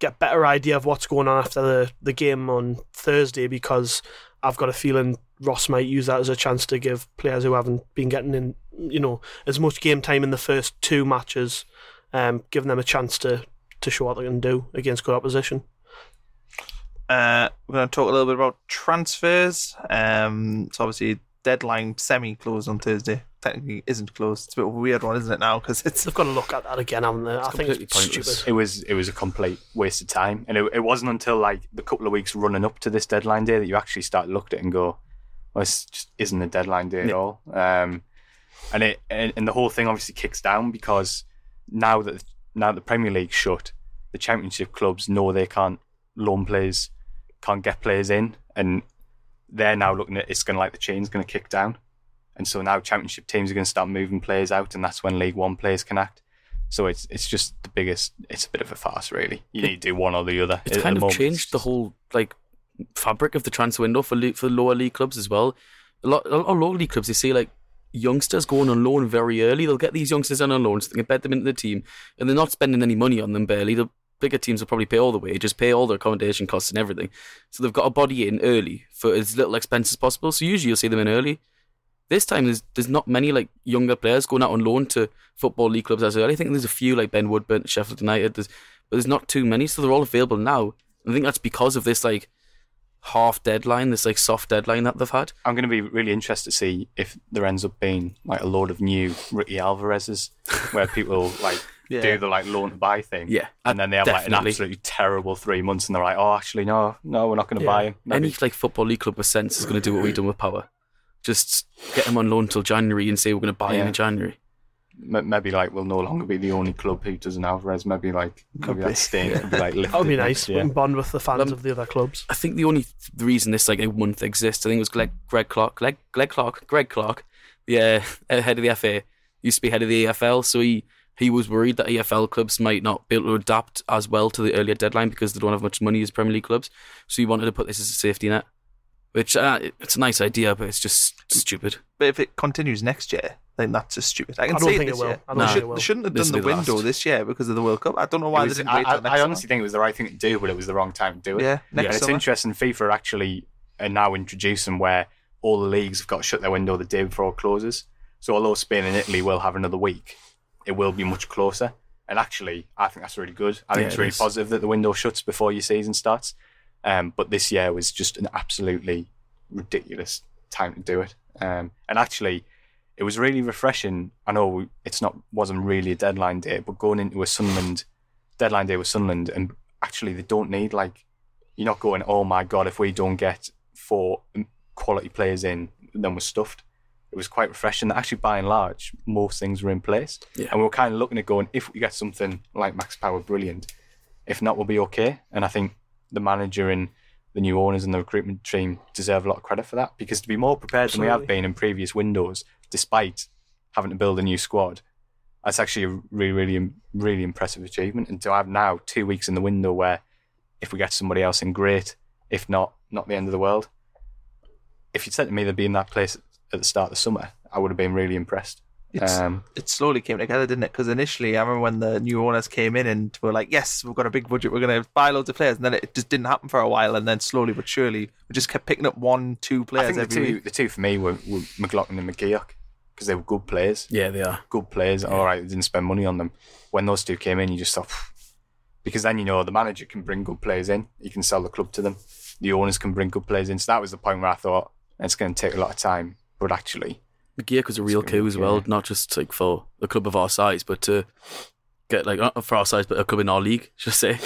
get a better idea of what's going on after the, the game on Thursday because I've got a feeling Ross might use that as a chance to give players who haven't been getting in, you know, as much game time in the first two matches, um, giving them a chance to, to show what they can do against good opposition. Uh, we're going to talk a little bit about transfers. Um, so obviously deadline semi closed on Thursday. Technically isn't closed. It's a bit of a weird one, isn't it now? Because it's They've got to look at that again, haven't they? I think it's pointless. stupid. It was it was a complete waste of time, and it, it wasn't until like the couple of weeks running up to this deadline day that you actually start to look at it and go, "Well, this just isn't a deadline day at Yeah. all." Um, and it and, and the whole thing obviously kicks down because now that now the Premier League's shut, the Championship clubs know they can't loan players, can't get players in, and they're now looking at it's going to like the chain's going to kick down, and so now Championship teams are going to start moving players out, and that's when League One players can act. So it's it's just the biggest. It's a bit of a farce, really. You need to do one or the other. It's kind of moment, changed the whole like fabric of the transfer window for for lower league clubs as well. A lot, a lot of lower league clubs, they see like youngsters going on loan very early. They'll get these youngsters on loan so they can bed them into the team, and they're not spending any money on them barely. The bigger teams will probably pay all the wages, pay all their accommodation costs and everything. So they've got a body in early for as little expense as possible. So usually you'll see them in early. this time there's there's not many like younger players going out on loan to football league clubs as early. I think there's a few like Ben Woodburn, Sheffield United. There's but there's not too many, so they're all available now. I think that's because of this like half deadline, this like soft deadline that they've had. I'm going to be really interested to see if there ends up being like a load of new Ricky Alvarez's, where people like Yeah. do the like loan to buy thing, Yeah, and then they have like an absolutely terrible three months, and they're like, oh, actually, no, no, we're not going to Yeah. buy him. Any like football league club with sense is going to do what we've done with power. Just get him on loan till January and say we're going to buy him in January. M- maybe like we'll no longer be the only club who does an Alvarez. Maybe like maybe that stain could be like lifted. That would be nice. year. and Bond with the fans Um, of the other clubs. I think the only th- reason this like a month exists, I think it was Greg, Greg Clarke, Greg, Greg Clarke, Greg Clarke, the uh, head of the FA, used to be head of the EFL, so he he was worried that EFL clubs might not be able to adapt as well to the earlier deadline because they don't have much money as Premier League clubs. So he wanted to put this as a safety net, which uh, it's a nice idea, but it's just stupid. But if it continues next year, then that's just stupid. I can I don't see think this it will. year. I don't they, think should, it will. they shouldn't have This done the the window last. this year because of the World Cup. I don't know why was- they didn't wait I, till next I summer. honestly think it was the right thing to do, but it was the wrong time to do it. Yeah, next and it's interesting. FIFA actually are now introducing where all the leagues have got to shut their window the day before it closes. So although Spain and Italy will have another week, it will be much closer. And actually, I think that's really good. I think Yeah, it's really is. positive that the window shuts before your season starts. Um, but this year was just an absolutely ridiculous time to do it. Um, and actually, it was really refreshing. I know it's not wasn't really a deadline day, but going into a Sunderland deadline day with Sunderland, and actually they don't need like you're not going. Oh my god, if we don't get four quality players in, then we're stuffed. It was quite refreshing. that Actually, by and large, most things were in place, Yeah. and we were kind of looking at going if we get something like Max Power, brilliant. If not, we'll be okay. And I think the manager and the new owners and the recruitment team deserve a lot of credit for that because to be more prepared than we have been in previous windows, despite having to build a new squad, that's actually a really, really, really impressive achievement. And to have now two weeks in the window where if we get somebody else in, great. If not, not the end of the world. If you'd said to me they'd be in that place at the start of the summer, I would have been really impressed. It's, Um, it slowly came together, didn't it? Because initially, I remember when the new owners came in and were like, "Yes, we've got a big budget. We're going to buy loads of players," and then it just didn't happen for a while. And then slowly but surely, we just kept picking up one, two I players think the two, week. the two for me were, were McLaughlin and McGeouch because they were good players. Yeah, they are. good players. All right, they didn't spend money on them. When those two came in, you just thought, "Phew." because then you know the manager can bring good players in. He can sell the club to them. The owners can bring good players in. So that was the point where I thought it's going to take a lot of time, but actually, McGeouch was a real coup as well, not just like for a club of our size, but to get like not for our size, but a club in our league, should I say.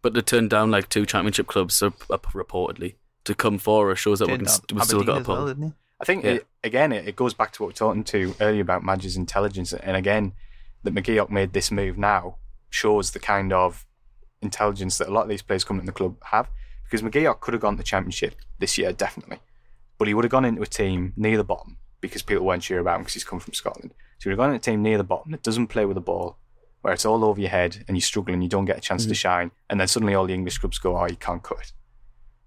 But to turn down like two championship clubs, so up reportedly to come for us shows that we Turned can down st- we've still got a as well, pull. didn't he? I think Yeah. it, again it, it goes back to what we were talking to earlier about Maja's intelligence, and again that McGeouch made this move now shows the kind of intelligence that a lot of these players coming in the club have. Because McGeouch could have gone to the championship this year, definitely, but he would have gone into a team near the bottom because people weren't sure about him because he's come from Scotland. So have gone into a team near the bottom that doesn't play with the ball, where it's all over your head and you struggle and you don't get a chance to shine, and then suddenly all the English clubs go, "Oh, you can't cut it."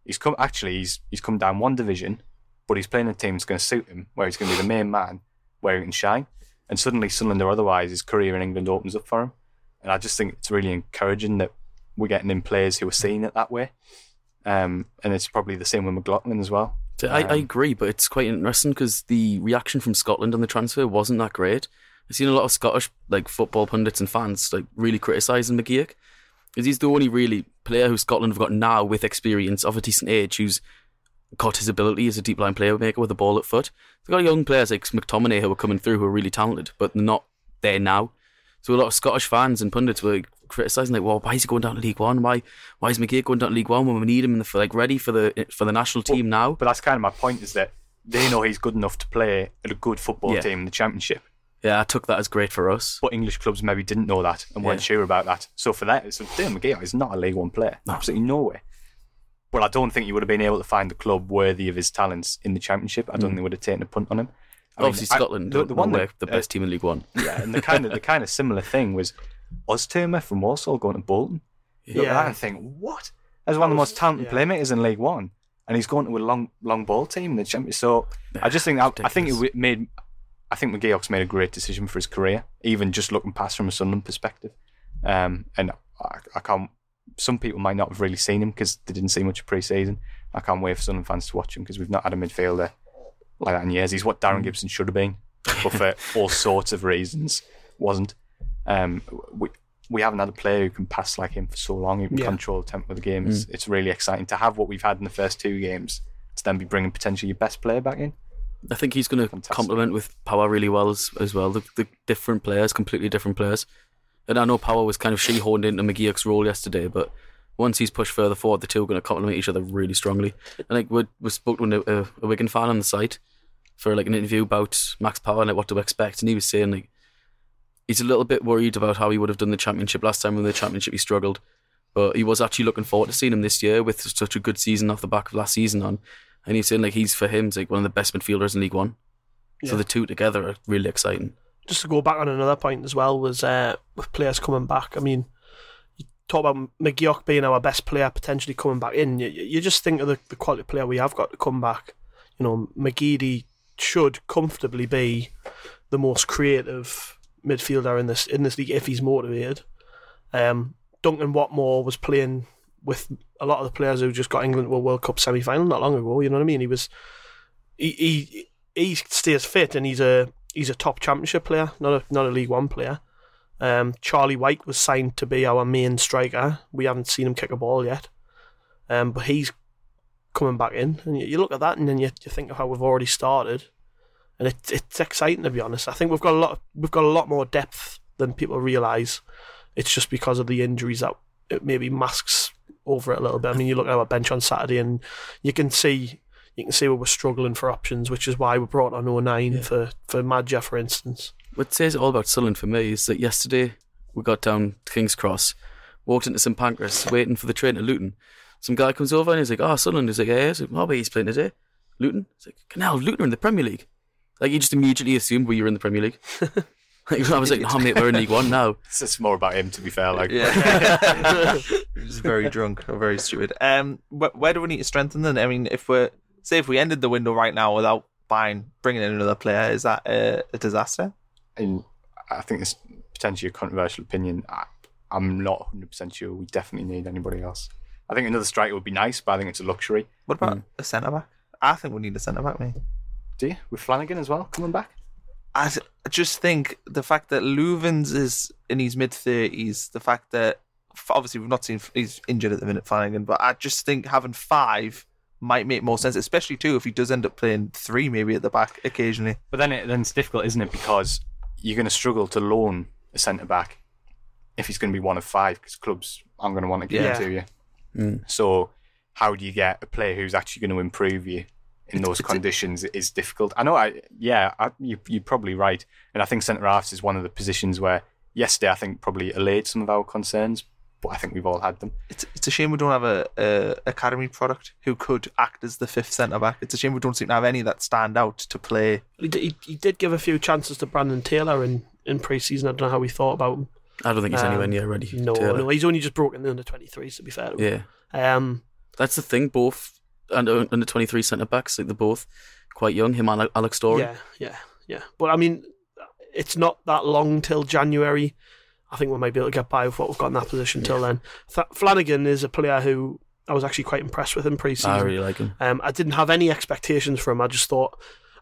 He's come actually. He's he's come down one division, but he's playing a team that's going to suit him, where he's going to be the main man, where he can shine. And suddenly, Sunderland or otherwise, his career in England opens up for him. And I just think it's really encouraging that we're getting in players who are seeing it that way. Um, and it's probably the same with McLaughlin as well. So I, I Um, agree, but it's quite interesting because the reaction from Scotland on the transfer wasn't that great. I've seen a lot of Scottish like football pundits and fans like really criticising McGeouch because he's the only really player who Scotland have got now with experience of a decent age who's got his ability as a deep line playmaker with a ball at foot. They've got young players like McTominay who are coming through who are really talented, but they're not there now. So a lot of Scottish fans and pundits were criticising like, well, why is he going down to League One? Why why is McGeouch going down to League One when we need him in the, like ready for the for the national team now? But that's kind of my point is that they know he's good enough to play at a good football Yeah. team in the Championship. Yeah, I took that as great for us. But English clubs maybe didn't know that and weren't Yeah. sure about that. So for that, so Dale McGeouch is not a League One player. No. Absolutely no way. But I don't think you would have been able to find a club worthy of his talents in the Championship. I don't think they would have taken a punt on him. I Obviously, I- Scotland, the, the, the one that, the uh, best team in League One. yeah, and the kind of the kind of similar thing was Oztumer from Walsall going to Bolton. Look at Yeah. that and think, what? As one of the most talented yeah. playmakers in League One, and he's going to a long long ball team in the Championship. So I just think that, I think it made. I think McGeouch's made a great decision for his career, even just looking past from a Sunderland perspective. Um, and I, I can't. Some people might not have really seen him because they didn't see much of pre-season. I can't wait for Sunderland fans to watch him because we've not had a midfielder like that in years. He's what Darren Gibson should have been, but for all sorts of reasons, wasn't. Um, we we haven't had a player who can pass like him for so long. Who can Yeah. control the tempo of the game. It's, it's really exciting to have what we've had in the first two games. To then be bringing potentially your best player back in. I think he's going to complement with Power really well as, as well. The, the different players, completely different players. And I know Power was kind of shoehorned into McGeouch's role yesterday, but once he's pushed further forward, the two are going to complement each other really strongly. And like we we spoke to a, a, a Wigan fan on the site for like an interview about Max Power and like what to expect, and he was saying like he's a little bit worried about how he would have done the championship last time when the championship he struggled. But he was actually looking forward to seeing him this year with such a good season off the back of last season on. And he's saying like he's for him he's like one of the best midfielders in League One. So the two together are really exciting. just to go back on another point as well was uh, with players coming back. I mean, you talk about McGeouch being our best player potentially coming back in. You, you just think of the, the quality player we have got to come back. You know, McGeady should comfortably be the most creative midfielder in this in this league if he's motivated. Um, Duncan Watmore was playing with a lot of the players who just got England to a World Cup semi final not long ago. You know what I mean? He was he he, he stays fit and he's a he's a top championship player, not a not a League One player. Um, Charlie Wyke was signed to be our main striker. We haven't seen him kick a ball yet, um, but he's coming back in. And you, you look at that, and then you, you think of how we've already started, and it, it's exciting to be honest. I think we've got a lot we've got a lot more depth than people realise. It's just because of the injuries that it maybe masks over it a little bit. I mean, you look at our bench on Saturday, and you can see you can see we were struggling for options, which is why we brought on O'Nien for for Maja, for instance. What says it all about Sunderland for me is that yesterday we got down to King's Cross, walked into St Pancras, waiting for the train to Luton. Some guy comes over and he's like, "Oh, Sunderland." He's like, "Yeah." He's like, "Oh, he's playing today." Luton. He's like, "Canal, Luton are in the Premier League." Like you just immediately assumed we were in the Premier League. like, I was like, "No, mate, we're in League One now." It's just more about him, to be fair. Like, Yeah. He's very drunk or very stupid. Um, wh- where do we need to strengthen then? I mean, if we're say if we ended the window right now without buying, bringing in another player, is that a, a disaster? and I think it's potentially a controversial opinion. I, I'm not 100% sure we definitely need anybody else. I think another striker would be nice, but I think it's a luxury. What about a centre back? I think we need a centre back, mate. Do you? With Flanagan as well coming back? I th- I just think the fact that Loovens is in his mid thirties, the fact that obviously we've not seen he's injured at the minute, Flanagan, but I just think having five might make more sense, especially too if he does end up playing three maybe at the back occasionally. But then, it, then it's difficult, isn't it? Because you're going to struggle to loan a centre back if he's going to be one of five, because clubs aren't going to want to give Yeah. him to you. Mm. So, how do you get a player who's actually going to improve you in those conditions? Is difficult. I know. I yeah, I, you you're probably right, and I think centre halves is one of the positions where yesterday I think probably allayed some of our concerns, but I think we've all had them. It's it's a shame we don't have a, a academy product who could act as the fifth centre back. It's a shame we don't seem to have any that stand out to play. He did, he, he did give a few chances to Brandon Taylor in, in pre season. I don't know how we thought about him. I don't think he's Um, anywhere near ready. No, Taylor. no, he's only just broken the under 23s, to be fair. To him. Yeah, Um, that's the thing. Both under under twenty three centre backs, like they're both quite young. Him and Alex Story. yeah, yeah, yeah. But I mean, it's not that long till January. I think we might be able to get by with what we've got in that position till then. Th- Flanagan is a player who I was actually quite impressed with in pre season. I really like him. Um, I didn't have any expectations for him. I just thought,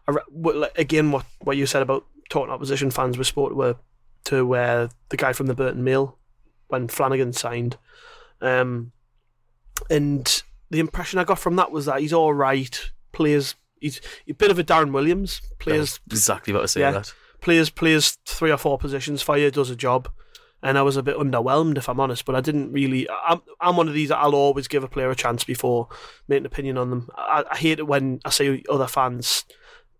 I re- what- like, again, what, what you said about talking opposition fans, we sport to, uh, to uh, the guy from the Burton Mail when Flanagan signed. Um, and the impression I got from that was that he's all right, plays, he's a bit of a Darren Williams, I plays, exactly about to say yeah. that. plays, plays three or four positions for you, does a job. And I was a bit underwhelmed, if I'm honest, but I didn't really. I'm, I'm one of these that I'll always give a player a chance before making an opinion on them. I, I hate it when I see other fans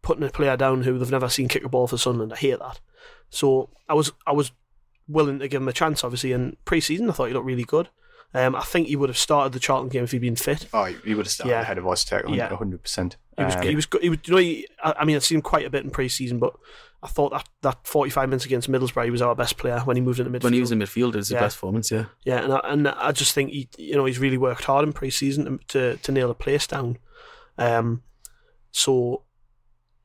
putting a player down who they've never seen kick a ball for Sunderland. I hate that. So I was I was willing to give him a chance, obviously. And pre-season, I thought he looked really good. Um, I think he would have started the Charlton game if he'd been fit. Oh, he would have started Yeah. ahead of Ozturk, Yeah. 100%. He was, Um, he was, good. He was, you know, he, I, I mean, I've seen him quite a bit in pre-season, but I thought that, that 45 minutes against Middlesbrough, he was our best player when he moved into midfield. When he was in midfield, it was his best performance. Yeah, Yeah, and I, and I just think he, you know, he's really worked hard in pre-season to to nail a place down. Um, so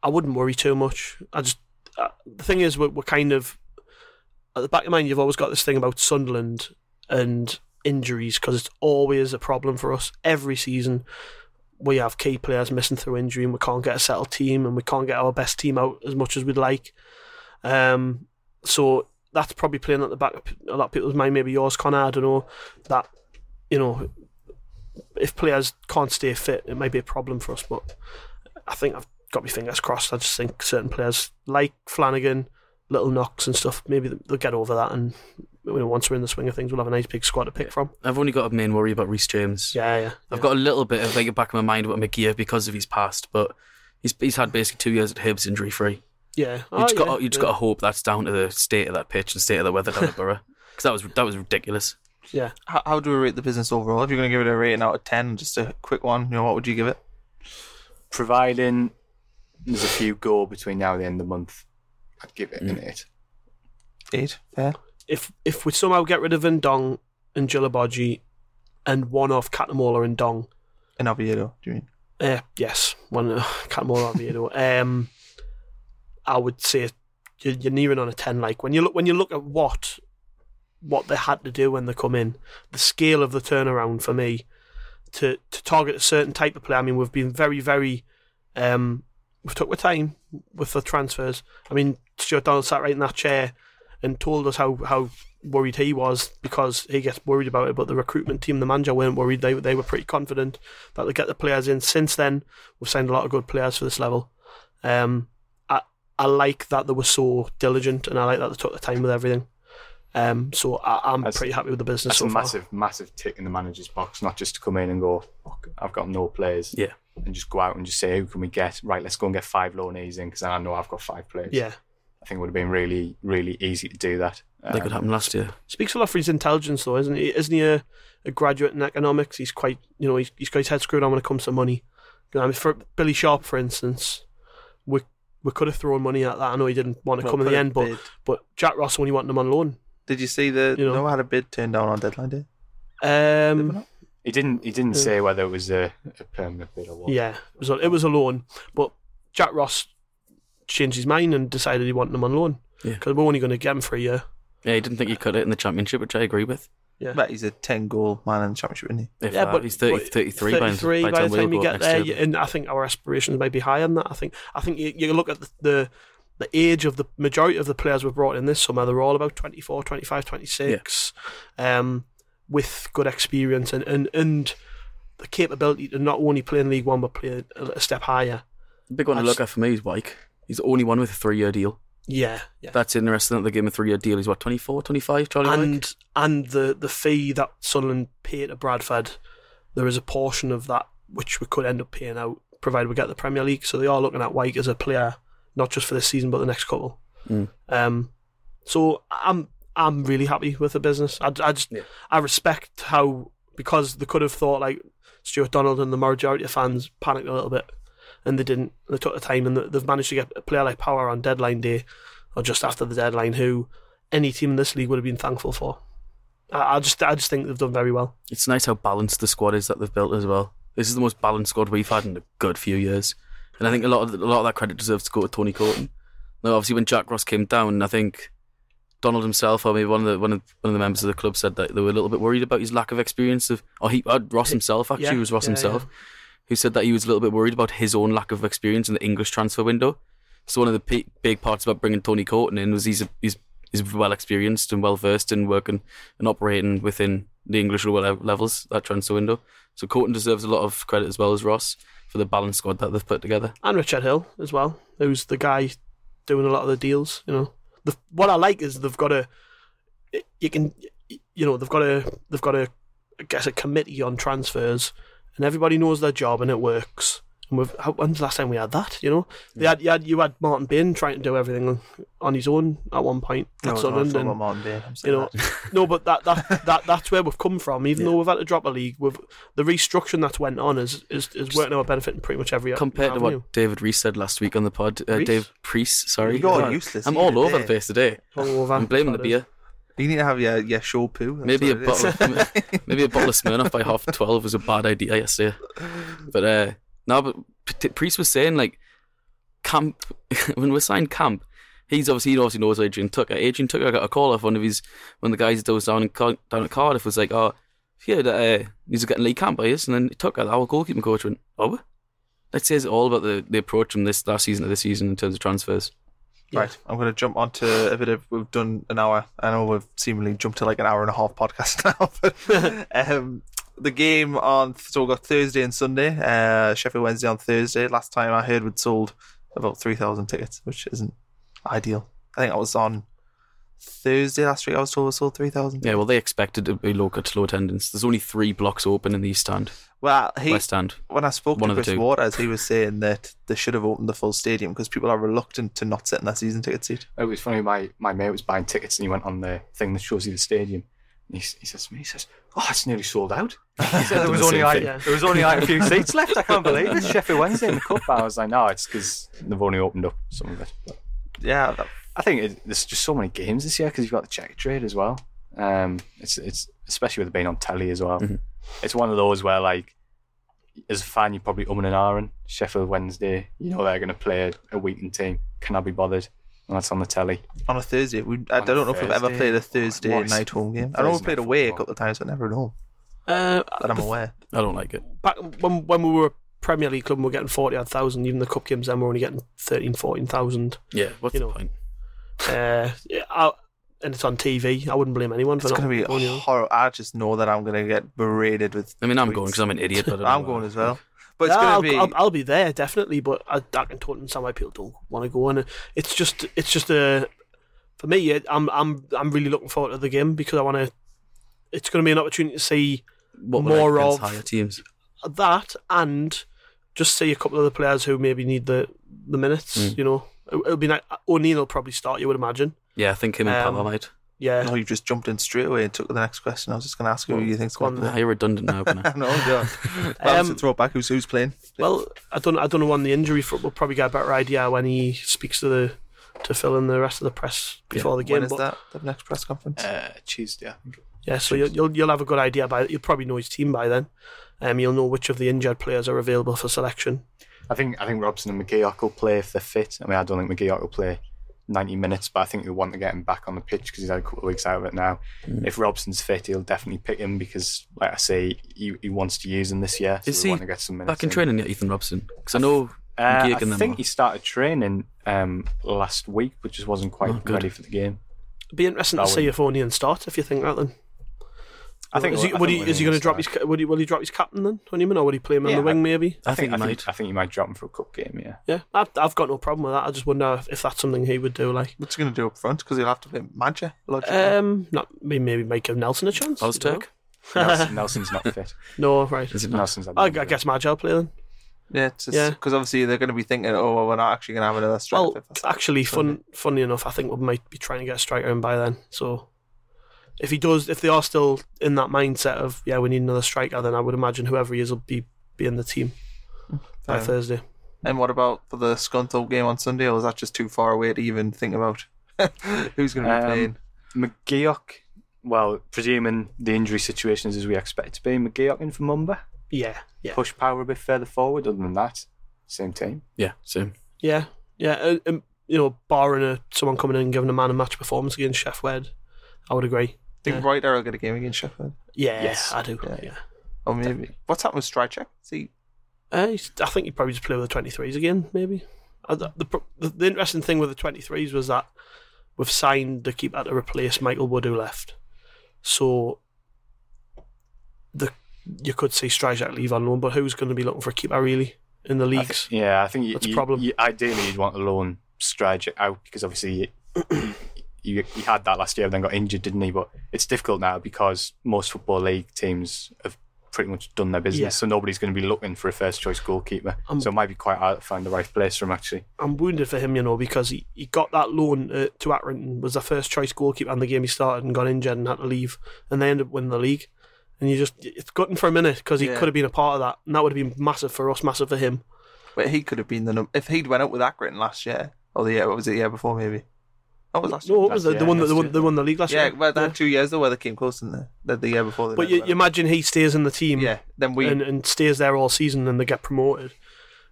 I wouldn't worry too much. I just uh, the thing is, we're, we're kind of at the back of your mind. You've always got this thing about Sunderland and injuries because it's always a problem for us every season. we have key players missing through injury, and we can't get a settled team, and we can't get our best team out as much as we'd like. Um, so that's probably playing at the back of a lot of people's mind. Maybe yours, Connor. I don't know that. You know, if players can't stay fit, it might be a problem for us. But I think I've got my fingers crossed. I just think certain players like Flanagan, little knocks and stuff, maybe they'll get over that. And you know, once we're in the swing of things, we'll have a nice big squad to pick from. I've only got a main worry about Reece James. Yeah, yeah. I've got a little bit of like a back of my mind about McGear because of his past, but he's he's had basically two years at Hibs injury free. Yeah, You Oh, just yeah, got you just yeah. got to hope that's down to the state of that pitch and state of the weather down at Borough because that was that was ridiculous. Yeah, How, how do we rate the business overall? If you're going to give it a rating out of 10, just a quick one, you know, what would you give it? Providing there's a few go between now and the end of the month, I'd give it an mm. eight. Eight, fair. If if we somehow get rid of Ndong and Djilobodji and one off Cattermole and Dong, And Oviedo, do you mean? uh, yes, one uh, Cattermole Oviedo, um, I would say you're, you're nearing on a ten. Like when you look when you look at what what they had to do when they come in, the scale of the turnaround for me to to target a certain type of player. I mean, we've been very very um, we've took our time with the transfers. I mean, Stuart Donald sat right in that chair and told us how, how worried he was because he gets worried about it. But the recruitment team, the manager, weren't worried. They they were pretty confident that they get the players in. Since then, we've signed a lot of good players for this level. Um, I I like that they were so diligent, and I like that they took the time with everything. Um, so I, I'm That's- pretty happy with the business That's so a far. massive, massive tick in the manager's box, not just to come in and go, Fuck, I've got no players. Yeah. And just go out and just say, who can we get? Right, let's go and get five loanees in because I know I've got five players. Yeah, I think it would have been really, really easy to do that. That could Um, happen last year. speaks a lot for his intelligence, though, isn't he? Isn't he a, a graduate in economics? He's quite, you know, he's, he's got his head screwed on when it comes to money. You know, I mean, for Billy Sharp, for instance, we we could have thrown money at that. I know he didn't want to Well, come in the end, but bid. but Jack Ross only wanted him on loan. Did you see the, You you know. know, had a bid turned down on deadline day? Um, He didn't. He didn't Yeah. say whether it was a, a permanent bid or what. yeah, it was a, it was a loan, but Jack Ross changed his mind and decided he wanted him on loan Yeah. because we're only going to get him for a year. Yeah, he didn't think he cut it in the championship, which I agree with. Yeah. Bet he's a 10 goal man in the championship, isn't he? If yeah, that, but he's 30, but 33, by, the- 33 by, by the we'll time you get there, year. and I think our aspirations might be higher than that. I think I think you, you look at the, the the age of the majority of the players we've brought in this summer. They're all about 24, 25, 26, um, with good experience and, and and the capability to not only play in League One but play a, a step higher. The big one I to look at for me is Wyke. He's the only one with a three-year deal. Yeah, yeah. That's interesting that they gave him a three-year deal. He's what, 24, 25, Charlie and and the the fee that Sunderland paid to Bradford, there is a portion of that which we could end up paying out, provided we get the Premier League. So they are looking at Wyke as a player, not just for this season but the next couple. Mm. Um, so I'm I'm really happy with the business. I, I just Yeah. I respect how because they could have thought like Stuart Donald and the majority of fans panicked a little bit, and they didn't. They took the time and they've managed to get a player like Power on deadline day, or just after the deadline, who any team in this league would have been thankful for. I, I just I just think they've done very well. It's nice how balanced the squad is that they've built as well. This is the most balanced squad we've had in a good few years, and I think a lot of a lot of that credit deserves to go to Tony Coton. Now, obviously, when Jack Ross came down, I think Donald himself, or maybe one of the one of, one of the members of the club, said that they were a little bit worried about his lack of experience. Of, or he, uh, Ross himself actually Yeah, was Ross yeah, himself, who said that he was a little bit worried about his own lack of experience in the English transfer window. So one of the p- big parts about bringing Tony Coton in was he's a, he's he's well experienced and well versed in working and operating within the English levels that transfer window. So Coton deserves a lot of credit as well as Ross for the balanced squad that they've put together. and Richard Hill as well, who's the guy doing a lot of the deals. You know, the, what I like is they've got a, you can, you know, they've got a, they've got a, I guess a committee on transfers, and everybody knows their job and it works. And we've, how, when's the last time we had that? You know, they had, you had, you had Martin Bain trying to do everything on his own at one point No, at no, Sunderland, it's not and about Martin Bain, I'm you know, no, but that, that that that's where we've come from. Even though we've had to drop a league, we've the restructuring that's went on is is, is working our benefit in pretty much every Compared to what David Reese said last week on the pod, uh, Reece? Dave Priest, sorry, You're all useless I'm all over the place today. Hungover, I'm blaming the that's what beer. You need to have your, your show poo. Maybe a is. bottle, of, maybe a bottle of Smirnoff by half twelve was a bad idea yesterday. But uh, no, but Priest was saying like Camp when we signed Camp, he's obviously he obviously knows Adrian Tucker. Adrian Tucker got a call off one of his one of the guys that was down in Car- down at Cardiff was like, oh, yeah, that, uh, he's getting Lee Camp by us, and then he took our goalkeeping coach went, oh, that says all about the, the approach from this last season to this season in terms of transfers. Right, I'm going to jump onto a bit of. We've done an hour. I know we've seemingly jumped to like an hour and a half podcast now, but um, the game on so we've got Thursday and Sunday. Uh, Sheffield Wednesday on Thursday. Last time I heard we'd sold about three thousand tickets, which isn't ideal. I think I was on Thursday last week. I was told we sold three thousand. Yeah, well, they expected to be low, low attendance. There's only three blocks open in the East Stand, Well, he West Stand. when I spoke One to of Chris two. Waters, he was saying that they should have opened the full stadium because people are reluctant to not sit in their season ticket seat. It was funny. My my mate was buying tickets and he went on the thing that shows you the stadium. And he, he says to me, he says, "Oh, it's nearly sold out." He said there was only like thing. there was only like a few seats left. I can't believe it. Sheffield Wednesday in the cup. I was like, no, it's because they've only opened up some of it. But Yeah, that, I think it, there's just so many games this year because you've got the Checkatrade as well. Um, it's it's especially with it being on telly as well. Mhm. It's one of those where like as a fan you're probably umming and ahhing. Sheffield Wednesday, you know they're going to play a, a weekend team. Can I be bothered? And that's on the telly. on a Thursday. We, I On don't a know if we've ever played a Thursday What is- night home game. I know we've Thursday played away a couple of times, but never at home. Uh, That I'm aware. I don't like it. back when when we were a Premier League club, and we were getting forty odd thousand. Even the cup games, then we're only getting 13, 14,000. Yeah, what's You the know, point? Uh, yeah, I, and it's on TV. I wouldn't blame anyone for It's going to be going, you know. horrible. I just know that I'm going to get berated with. I mean, I'm tweets. going because I'm an idiot, but I don't I'm going as well. But it's Yeah, going I'll, to be. I'll, I'll be there definitely, but I, I can totally understand why people don't want to go. And it's just, it's just a, for me, I'm, I'm, I'm really looking forward to the game because I want to. It's going to be an opportunity to see What more of- higher teams. that and just see a couple of the players who maybe need the the minutes. Mm. You know, it, it'll be nice. O'Nien will probably start. You would imagine. Yeah, I think him and Um, Pava might. Yeah. No, you just jumped in straight away and took the next question. I was just going to ask you who Well, you think's go on going to Ah, you're redundant now, can I? No, yeah. Um, throw it back. Who's who's playing? Well, I don't. I don't know when the injury front will probably get a better idea when he speaks to the to fill in the rest of the press before the game. when is but- that? The next press conference. Uh, Tuesday, I think. Yeah, so you'll, you'll you'll have a good idea by you'll probably know his team by then. Um, you'll know which of the injured players are available for selection. I think I think Robson and McGeouch will play if they're fit. I mean, I don't think McGeouch will play 90 minutes, but I think they want to get him back on the pitch because he's had a couple of weeks out of it now. If Robson's fit, he'll definitely pick him because, like I say, he, he wants to use him this year. So Is he want to get some minutes Back in training yet, Ethan Robson? Because I know Uh, I think he started training um, last week, but just wasn't quite Oh, ready for the game. It'd be interesting That to see if O'Nien starts. If you think that, then I think is he, I think he is he going to drop his start. would he will he drop his captain then Honeyman or would he play him on Yeah, the wing maybe? I think he I might. think, I think he might drop him for a cup game. Yeah. Yeah, I've, I've got no problem with that. I just wonder if, if that's something he would do. Like, What's he going to do up front? Because he'll have to play Maja. logically. um, not maybe maybe might give Nelson a chance. I don't Ozturk? Nelson, Nelson's not fit. No, right. Is it? Nelson's had I, I guess Maja will play then. yeah, it's just, yeah. Because obviously they're going to be thinking, oh, well, we're not actually going to have another striker. Well, actually, fun, funny enough, I think we might be trying to get a striker in by then. So, if he does, if they are still in that mindset of yeah, we need another striker, then I would imagine whoever he is will be be in the team by Fair. Thursday. And what about for the Scunthorpe game on Sunday? Or is that just too far away to even think about who's going to be Um, playing? McGeouch, well, presuming the injury situation is as we expect it to be, McGeouch in for Mumba. Yeah, yeah, Push power a bit further forward. Other than that, same team. Yeah, same. yeah, yeah. And, and, you know, barring a, someone coming in and giving a man a match performance against Sheff Wed, I would agree. I think yeah. Ruiter will get a game against Sheffield. Yeah, Yes. I do. Yeah. Yeah. Or maybe. What's happened with Stryjek? See, Uh, I think he'd probably just play with the 23s again, maybe. Uh, the, the, the, the interesting thing with the 23s was that we've signed the keeper to replace Michael Wood, who left. So the you could see Stryjek leave on loan, but who's going to be looking for a keeper really in the I thi- leagues? yeah, I think you, That's a problem. you- ideally, you'd want to loan Strige out because obviously you, you, he had that last year, and then got injured, didn't he? But it's difficult now because most football league teams have pretty much done their business, Yeah. so nobody's going to be looking for a first choice goalkeeper. Um, so it might be quite hard to find the right place for him actually. I'm wounded for him, you know, because he, he got that loan uh, to Accrington, was the first choice goalkeeper and the game he started and got injured and had to leave, and they ended up winning the league. And you just, it's gutting for a minute because he Yeah. could have been a part of that, and that would have been massive for us, massive for him. but he could have been the num- if he'd went up with Accrington last year or the year. What was it? The year before maybe. Oh, it was last No, year. it was the, Last the one that the last one, year. they won the league last year? Yeah, year. well, they had two years though where they came close in the the, the year before. They But never you, went you imagine he stays in the team yeah, then we and, and stays there all season and they get promoted.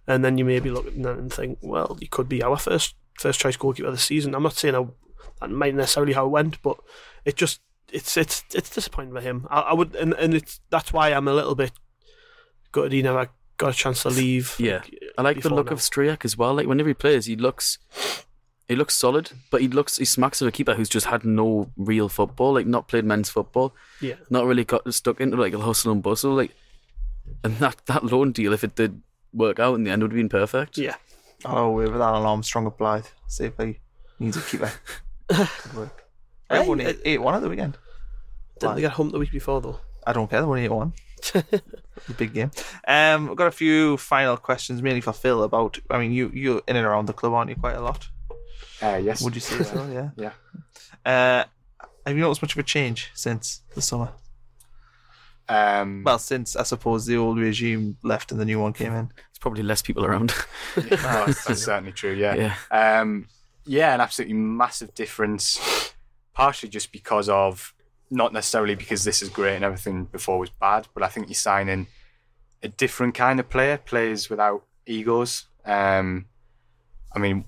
And then you maybe look at that and think, well, he could be our first first choice goalkeeper this season. I'm not saying how, that might necessarily how it went, but it just it's it's it's disappointing for him. I, I would, and, and it's that's why I'm a little bit gutted he never got a chance to leave. Yeah, I like the before look now. of Stryjek as well. Like whenever he plays, he looks he looks solid, but he looks he smacks of a keeper who's just had no real football, like not played men's football, Yeah, not really got stuck into like a hustle and bustle, like. And that that loan deal, if it did work out in the end, would have been perfect. yeah. Oh, with Alan Armstrong at Blyth. See if he needs a keeper. Could work. They won Hey, 8 1 at the weekend. Didn't they get humped the week before though? I don't care. They won 8 1. the big game. Um, I've got a few final questions, mainly for Phil. About, I mean, you you're in and around the club, aren't you? Quite a lot. Uh, yes. Would you say so? Yeah. Yeah. Uh, have you noticed much of a change since the summer? Um, Well, since I suppose the old regime left and the new one came in. There's probably less people around. no, that's, that's certainly true. Yeah. yeah. Um, yeah, an absolutely massive difference. Partially just because of not necessarily because this is great and everything before was bad, but I think you're signing a different kind of player, players without egos. Um, I mean,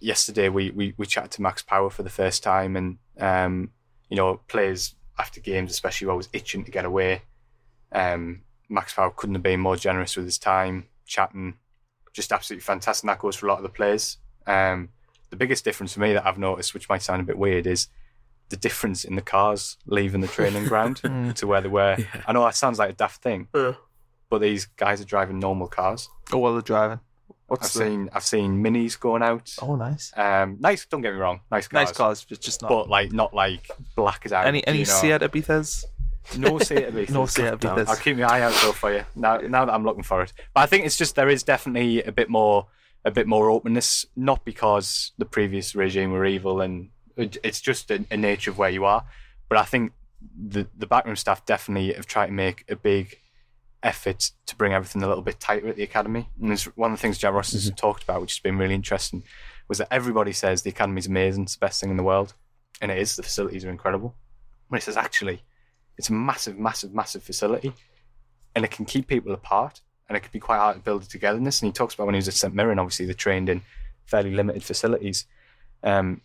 yesterday we, we, we chatted to Max Power for the first time, and um, you know, players after games, especially, were always itching to get away. Um, Max Power couldn't have been more generous with his time, chatting, just absolutely fantastic. And that goes for a lot of the players. Um, the biggest difference for me that I've noticed, which might sound a bit weird, is the difference in the cars leaving the training ground to where they were. I know that sounds like a daft thing, Uh, but these guys are driving normal cars. Oh, well, they're driving. I've the... seen I've seen minis going out. Oh, nice. Um, nice. Don't get me wrong. Nice cars. Nice cars, but just not. But like not like black as out. any any you know. Seat Ibizas? No Seat Ibizas. No Seat I'll keep my eye out though for you now. Now that I'm looking for it, but I think it's just there is definitely a bit more, a bit more openness. Not because the previous regime were evil, and it's just a, a nature of where you are. But I think the the backroom staff definitely have tried to make a big effort to bring everything a little bit tighter at the academy. And there's one of the things Jack Ross has talked about, which has been really interesting, was that everybody says the academy's amazing, it's the best thing in the world, and it is. The facilities are incredible. But he says actually, it's a massive, massive, massive facility, and it can keep people apart, and it can be quite hard to build a togetherness. And he talks about when he was at St Mirren, obviously they trained in fairly limited facilities, um,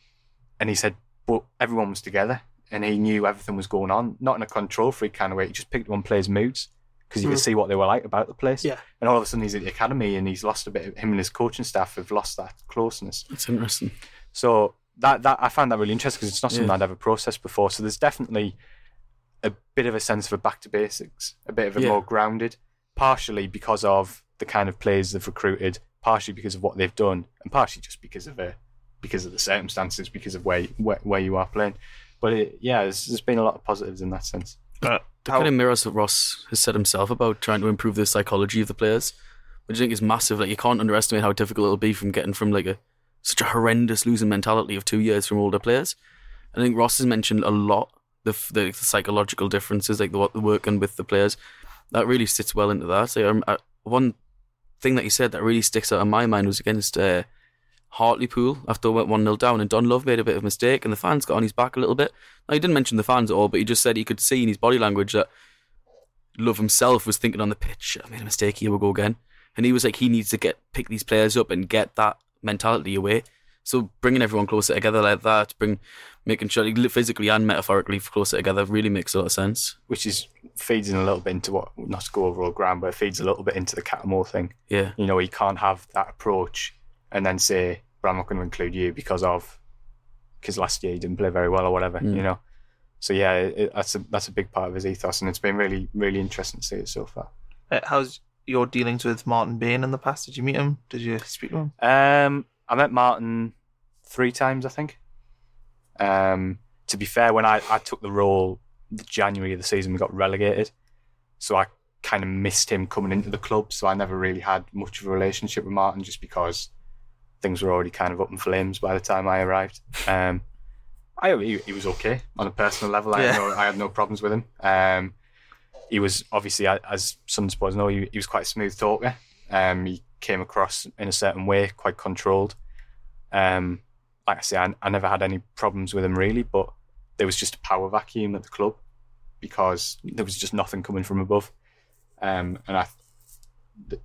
and he said, but everyone was together, and he knew everything was going on, not in a control freak kind of way. He just picked one player's moods because you could hmm. see what they were like about the place. Yeah. And all of a sudden he's at the academy, and he's lost a bit. Of, him and his coaching staff have lost that closeness. That's interesting. So that that I found that really interesting because it's not something Yeah. I'd ever processed before. So there's definitely a bit of a sense of a back to basics, a bit of a Yeah. more grounded, partially because of the kind of players they've recruited, partially because of what they've done, and partially just because of a because of the circumstances, because of where where, where you are playing. But it, yeah, there's, there's been a lot of positives in that sense. Uh, That how- kind of mirrors what Ross has said himself about trying to improve the psychology of the players, which I think is massive. Like you can't underestimate how difficult it'll be from getting from like a such a horrendous losing mentality of two years from older players. I think Ross has mentioned a lot the the, the psychological differences, like the what the working with the players. That really sits well into that. So um, uh, one thing that he said that really sticks out in my mind was against uh, Hartlepool after we went 1 0 down, and Don Love made a bit of a mistake, and the fans got on his back a little bit. Now, he didn't mention the fans at all, but he just said he could see in his body language that Love himself was thinking on the pitch, I made a mistake, here we go again. And he was like, he needs to get pick these players up and get that mentality away. So bringing everyone closer together like that, bring making sure physically and metaphorically closer together really makes a lot of sense. Which is feeds in a little bit into what not to go over all ground, but it feeds a little bit into the Cattermole thing. Yeah, you know, you can't have that approach and then say, but I'm not going to include you because of because last year you didn't play very well or whatever, Mm. you know. So yeah, it, that's a that's a big part of his ethos, and it's been really really interesting to see it so far. Uh, how's your dealings with Martin Bain in the past? Did you meet him? Did you speak to him? Um, I met Martin three times, I think. Um, to be fair, when I, I took the role the January of the season, we got relegated, so I kind of missed him coming into the club. So I never really had much of a relationship with Martin, just because things were already kind of up in flames by the time I arrived. Um, I he, he was okay on a personal level. I, Yeah. had no, I had no problems with him. Um, he was obviously, as some supporters know, he, he was quite a smooth talker. Um, he came across in a certain way, quite controlled. Um, like I say, I, I never had any problems with him really, but there was just a power vacuum at the club because there was just nothing coming from above. Um, and I, the,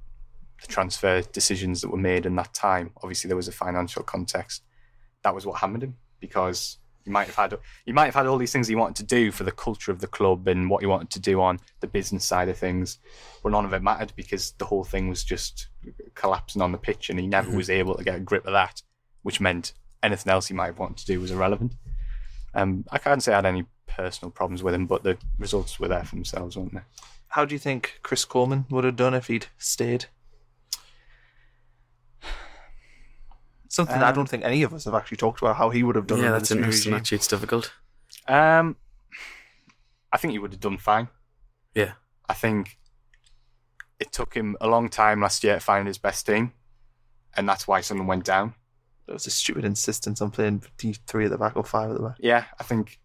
the transfer decisions that were made in that time, obviously there was a financial context. That was what hammered him because you might have had he might have had all these things he wanted to do for the culture of the club and what he wanted to do on the business side of things, but none of it mattered because the whole thing was just collapsing on the pitch, and he never was able to get a grip of that, which meant anything else he might have wanted to do was irrelevant. Um, I can't say I had any personal problems with him, but the results were there for themselves, weren't they? How do you think Chris Coleman would have done if he'd stayed? Something I Um, don't think any of us have actually talked about how he would have done. It. Yeah, that's interesting. regime. Actually, it's difficult. Um, I think he would have done fine. Yeah. I think it took him a long time last year to find his best team, and that's why Sunderland went down. There was a stupid insistence on playing D three at the back or five at the back. Yeah, I think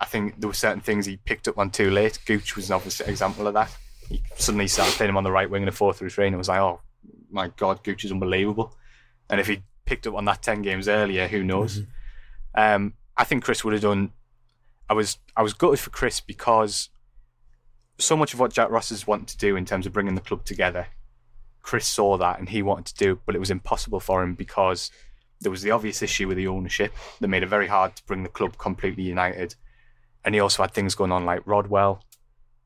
I think there were certain things he picked up on too late. Gooch was an obvious example of that. He suddenly started playing him on the right wing in a four through three, and it was like, oh my god, Gooch is unbelievable. And if he picked up on that ten games earlier, who knows? Um, I think Chris would have done. I was I was gutted for Chris because so much of what Jack Ross has wanted to do in terms of bringing the club together, Chris saw that and he wanted to do, it, but it was impossible for him because there was the obvious issue with the ownership that made it very hard to bring the club completely united. And he also had things going on like Rodwell.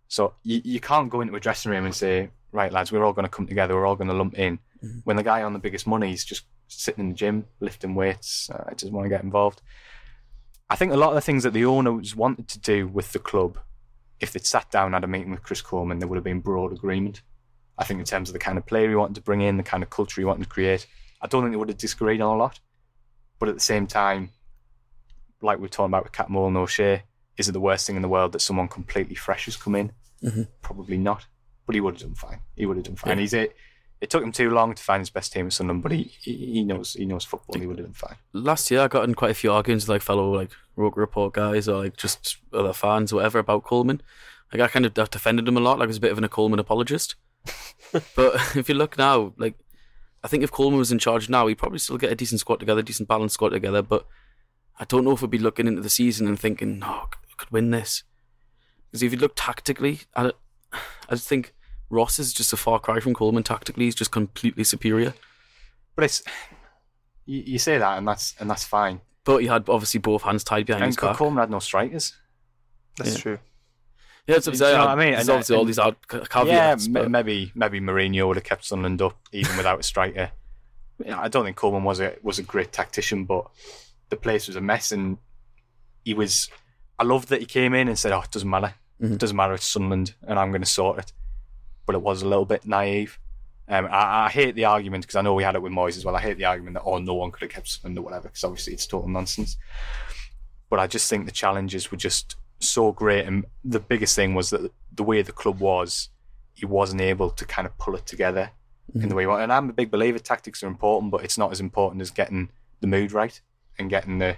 So you, you can't go into a dressing room and say, right, lads, we're all going to come together, we're all going to lump in. When the guy on the biggest money is just sitting in the gym, lifting weights, uh, I doesn't want to get involved. I think a lot of the things that the owners wanted to do with the club, if they'd sat down and had a meeting with Chris Coleman, there would have been broad agreement. I think in terms of the kind of player he wanted to bring in, the kind of culture he wanted to create, I don't think they would have disagreed on a lot. But at the same time, like we we're talking about with Cattermole and O'Shea, is it the worst thing in the world that someone completely fresh has come in? Mm-hmm. Probably not. But he would have done fine. He would have done fine. Yeah. He's it. It took him too long to find his best team at Sunderland, but he, he he knows he knows football. and He would have done fine. last year I got in quite a few arguments with like fellow like Roker Report guys or like just other fans or whatever about Coleman. Like I kind of defended him a lot, like I was a bit of a Coleman apologist. but if you look now, like I think if Coleman was in charge now, he'd probably still get a decent squad together, decent balanced squad together. But I don't know if we'd be looking into the season and thinking, oh, no, I could win this. Because if you look tactically at it, I just think Ross is just a far cry from Coleman tactically. He's just completely superior. But it's you, you say that, and that's and that's fine. But he had obviously both hands tied behind And his back. Coleman had no strikers. That's Yeah. true. Yeah, that's what I'm you know what I mean? There's And- uh, obviously all these out ca- Yeah, caveats. m- but maybe maybe Mourinho would have kept Sunderland up even without a striker. I don't think Coleman was a was a great tactician, but the place was a mess, and he was. I loved that he came in and said, "Oh, it doesn't matter. Mm-hmm. It doesn't matter. It's Sunderland, and I'm going to sort it." But it was a little bit naive. Um, I, I hate the argument because I know we had it with Moyes as well. I hate the argument that oh, no one could have kept Sunderland or whatever, because obviously it's total nonsense. But I just think the challenges were just so great, and the biggest thing was that the way the club was, he wasn't able to kind of pull it together in the way he wanted. And I'm a big believer tactics are important, but it's not as important as getting the mood right and getting the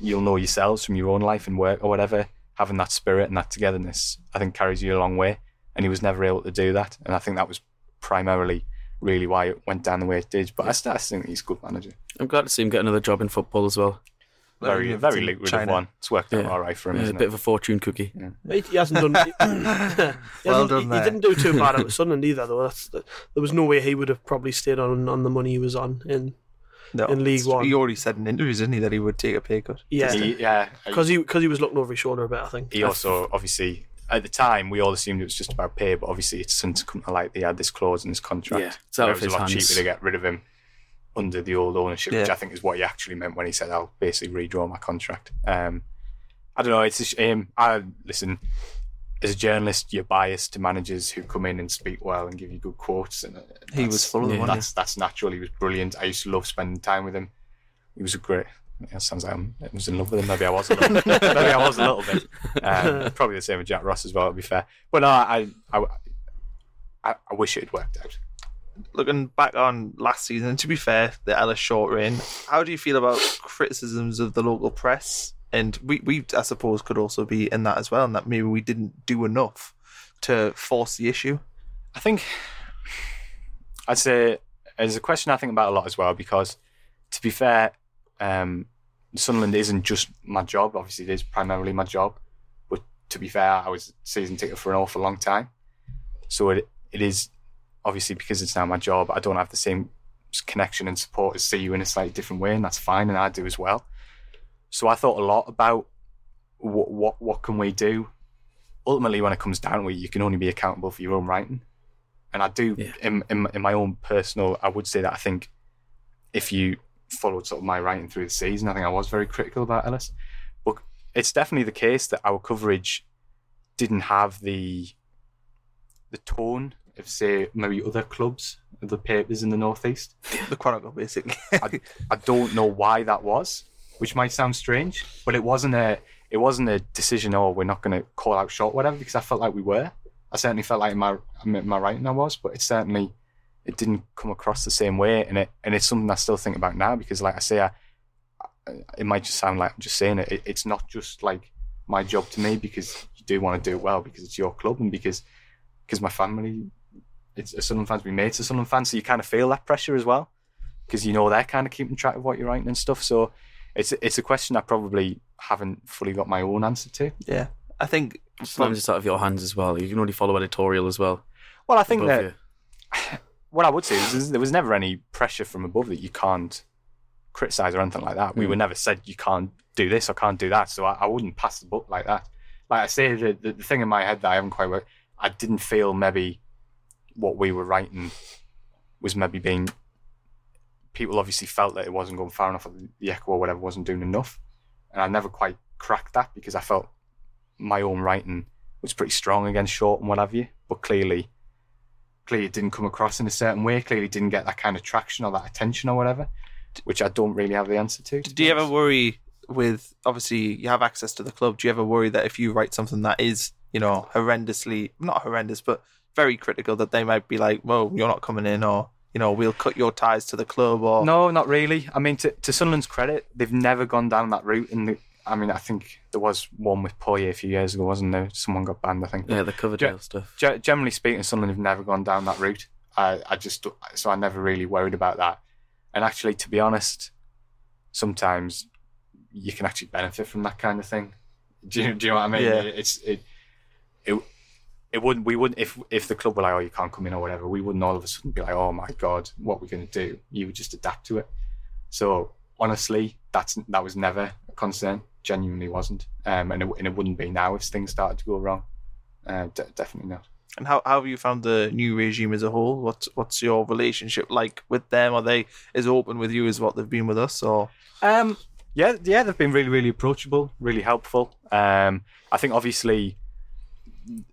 you'll know yourselves from your own life and work or whatever. Having that spirit and that togetherness, I think carries you a long way. And he was never able to do that, and I think that was primarily really why it went down the way it did. But I still I still think he's a good manager. I'm glad to see him get another job in football as well. Very Learning very in lucrative one. It's worked out Yeah. all right for him. Yeah, a isn't bit it? of a fortune cookie. He, he hasn't done. He, he Well hasn't- done he, there. didn't do too bad at Sunderland either, though. That's, there was no way he would have probably stayed on on the money he was on in No, In League One. He already said in interviews, didn't he, that he would take a pay cut. yeah He- yeah, because he because he was looking over his shoulder a bit. I think he also obviously at the time we all assumed it was just about pay, but obviously it's since come to light they had this clause in his contract. Yeah, of it was a lot hands. cheaper to get rid of him under the old ownership, which I think is what he actually meant when he said, "I'll basically redraw my contract." Um, I don't know. It's a shame. I listen. As a journalist, you're biased to managers who come in and speak well and give you good quotes. And uh, He was full of them. That's that's natural. He was brilliant. I used to love spending time with him. He was a great. It sounds like I'm, I was in love with him. Maybe I was. A little, maybe I was a little bit. Um, probably the same with Jack Ross as well. To be fair, but no, I, I, I, I wish it had worked out. Looking back on last season, and to be fair, the Ellis short reign, how do you feel about criticisms of the local press? And we, we, I suppose, could also be in that as well, and that maybe we didn't do enough to force the issue. I think I'd say it's a question I think about a lot as well because, to be fair, um, Sunderland isn't just my job. Obviously, it is primarily my job. But to be fair, I was season ticket for an awful long time, so it it is obviously because it's now my job. I don't have the same connection and support as see you in a slightly different way, and that's fine, and I do as well. so I thought a lot about what what what can we do. Ultimately, when it comes down to it, you can only be accountable for your own writing. And I do, Yeah. in, in in my own personal, I would say that I think if you followed sort of my writing through the season, I think I was very critical about Ellis. But it's definitely the case that our coverage didn't have the the tone of say maybe other clubs, other papers in the northeast. The Chronicle, basically. I, I don't know why that was, which might sound strange, but it wasn't a it wasn't a decision. Oh, we're not going to call out short, whatever, because I felt like we were. I certainly felt like in my in my writing I was, but it certainly it didn't come across the same way, and it and it's something I still think about now because, like I say, I, I- it might just sound like I'm just saying it. it. It's not just like my job to me because you do want to do it well because it's your club and because because my family, it's a Sunderland fans, we mates are Sunderland fans, so you kind of feel that pressure as well because you know they're kind of keeping track of what you're writing and stuff. So it's it's a question I probably haven't fully got my own answer to. yeah. I think Sometimes it's out of your hands as well. You can only follow editorial as well. Well, I think that you. what I would say is, is there was never any pressure from above that you can't criticize or anything like that. We Mm. were never said you can't do this or can't do that. So I, I wouldn't pass the book like that. Like I say, the, the the thing in my head that I haven't quite worked, I didn't feel maybe what we were writing was maybe being. People obviously felt that it wasn't going far enough, or the echo or whatever wasn't doing enough, and I never quite cracked that because I felt my own writing was pretty strong against short and what have you. But clearly, clearly it didn't come across in a certain way. Clearly didn't get that kind of traction or that attention or whatever, which I don't really have the answer to. to do you ever worry with obviously you have access to the club do you ever worry that if you write something that is you know horrendously not horrendous but very critical that they might be like well you're not coming in or you know we'll cut your ties to the club or No, not really. I mean, to, to Sunderland's credit, they've never gone down that route. And the, I mean, I think there was one with Poyet a few years ago, wasn't there? Someone got banned, I think. Yeah, the Coverdale stuff. Ge- generally speaking, Sunderland have never gone down that route. I, I just so I never really worried about that. And actually, to be honest, sometimes you can actually benefit from that kind of thing. Do you, do you know what I mean? Yeah. It's it it it wouldn't we wouldn't if if the club were like oh you can't come in or whatever we wouldn't all of a sudden be like oh my god what we're we going to do you would just adapt to it so honestly that's that was never concern genuinely wasn't. Um and it, and it wouldn't be now if things started to go wrong. Uh, de- definitely not. And how, how have you found the new regime as a whole? What's what's your relationship like with them? Are they as open with you as what they've been with us or? Um, yeah, yeah, they've been really, really approachable, really helpful. Um, I think obviously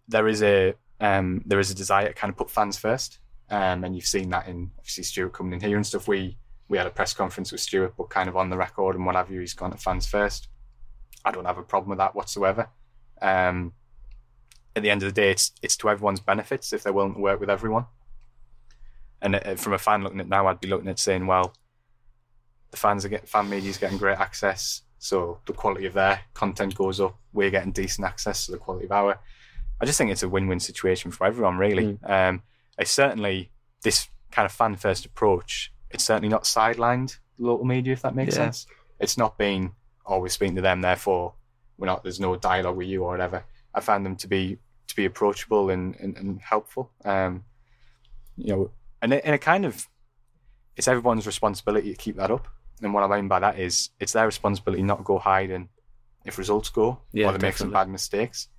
there is a um, there is a desire to kind of put fans first, um, and you've seen that in obviously Stuart coming in here and stuff. We we had a press conference with Stuart, but kind of on the record and what have you, he's gone to fans first. I don't have a problem with that whatsoever. Um, at the end of the day, it's it's to everyone's benefits if they're willing to work with everyone. And uh, from a fan looking at now, I'd be looking at saying, well, the fans are getting fan media's getting great access, so the quality of their content goes up. We're getting decent access, so the quality of our. I just think it's a win-win situation for everyone, really. Um, it's certainly this kind of fan-first approach. It's certainly not sidelined local media, if that makes Yeah. sense. It's not being always speaking to them, therefore we're not. There's no dialogue with you or whatever. I found them to be to be approachable and and, and helpful. Um, you know, and it, and it kind of it's everyone's responsibility to keep that up. And what I mean by that is it's their responsibility not to go hiding if results go Yeah, or they make some bad mistakes.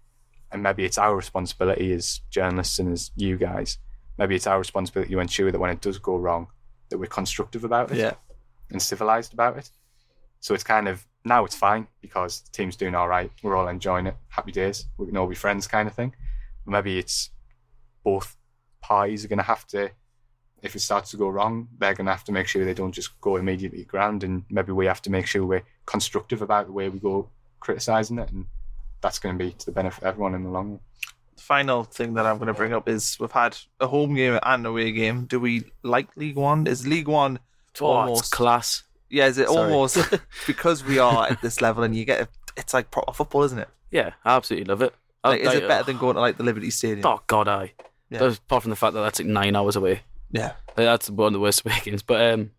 And maybe it's our responsibility as journalists and as you guys. Maybe it's our responsibility to ensure that when it does go wrong, that we're constructive about it yeah and civilized about it. So it's kind of now it's fine because the team's doing all right. We're all enjoying it. Happy days. We can all be friends, kind of thing. But maybe it's both parties are going to have to, if it starts to go wrong, they're going to have to make sure they don't just go immediately ground, and maybe we have to make sure we're constructive about the way we go criticizing it, and that's going to be to the benefit of everyone in the long run. The final thing that I'm going to bring up is we've had a home game and an away game. Do we like League One? Is League One Oh, almost? class. yeah, is it Sorry. almost because we are at this level and you get a, it's like proper football, isn't it? Yeah, I absolutely love it. Like, is it better than going to like the Liberty Stadium? Oh God, I. Yeah. Apart from the fact that that's like nine hours away. Yeah, Like, that's one of the worst away games. But um,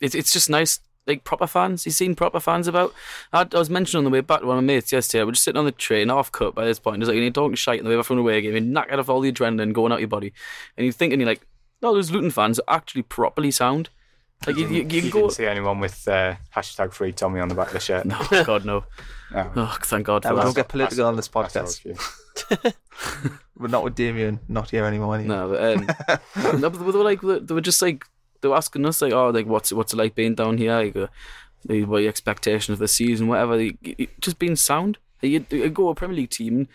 it's it's just nice. Like proper fans, you've seen proper fans about. I, I was mentioning on the way back to one of my mates yesterday. We're just sitting on the train, half cut by this point. He's like you're talking shite on the way back from the away game. You're knackered off all the adrenaline going out your body, and you're thinking you're like, no, those Luton fans are actually properly sound. Like you, you, you You can go. didn't see anyone with uh, hashtag free Tommy on the back of the shirt. No, God no. No. Oh, thank God Yeah, for we that. don't get political on this podcast. all of you. We're not with Damien, not here anymore. Anyway. No, but, um, no, but they were like they were just like they were asking us like, oh, like what's what's it like being down here? Like, uh, what are your expectations of the season? Whatever. Like, just being sound. You, go to a Premier League team, and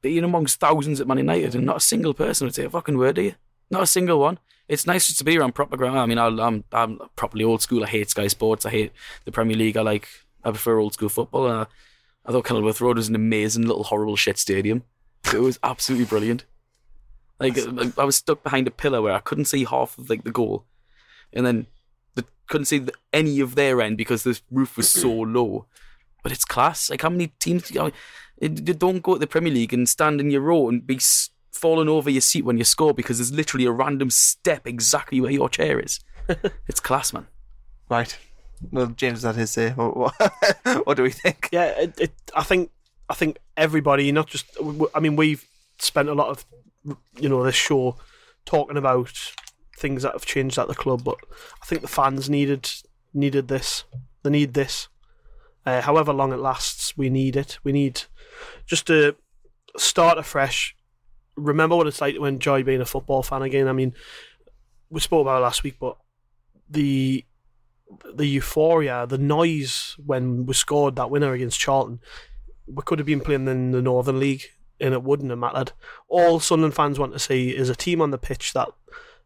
being amongst thousands at Man United, and not a single person would say a fucking word to you. Not a single one. It's nice just to be around proper ground. I mean, I'll, I'm I'm properly old school. I hate Sky Sports. I hate the Premier League. I like I prefer old school football. And I, I thought Kenilworth Road was an amazing little horrible shit stadium. It was absolutely brilliant. Like I- I was stuck behind a pillar where I couldn't see half of like the goal, and then the, couldn't see the, any of their end because the roof was so low. But it's class. Like how many teams? You, know, it- you don't go to the Premier League and stand in your row and be falling over your seat when you score because there's literally a random step exactly where your chair is. it's class, man. Right. Well, James had his uh, say. What, what, what do we think? Yeah, it, it, I think I think everybody, not just. I mean, we've spent a lot of you know this show talking about things that have changed at the club, but I think the fans needed needed this. They need this. Uh, however long it lasts, we need it. We need just to start afresh. Remember what it's like to enjoy being a football fan again. I mean, we spoke about it last week, but the the euphoria, the noise when we scored that winner against Charlton, we could have been playing in the Northern League and it wouldn't have mattered. All Sunderland fans want to see is a team on the pitch that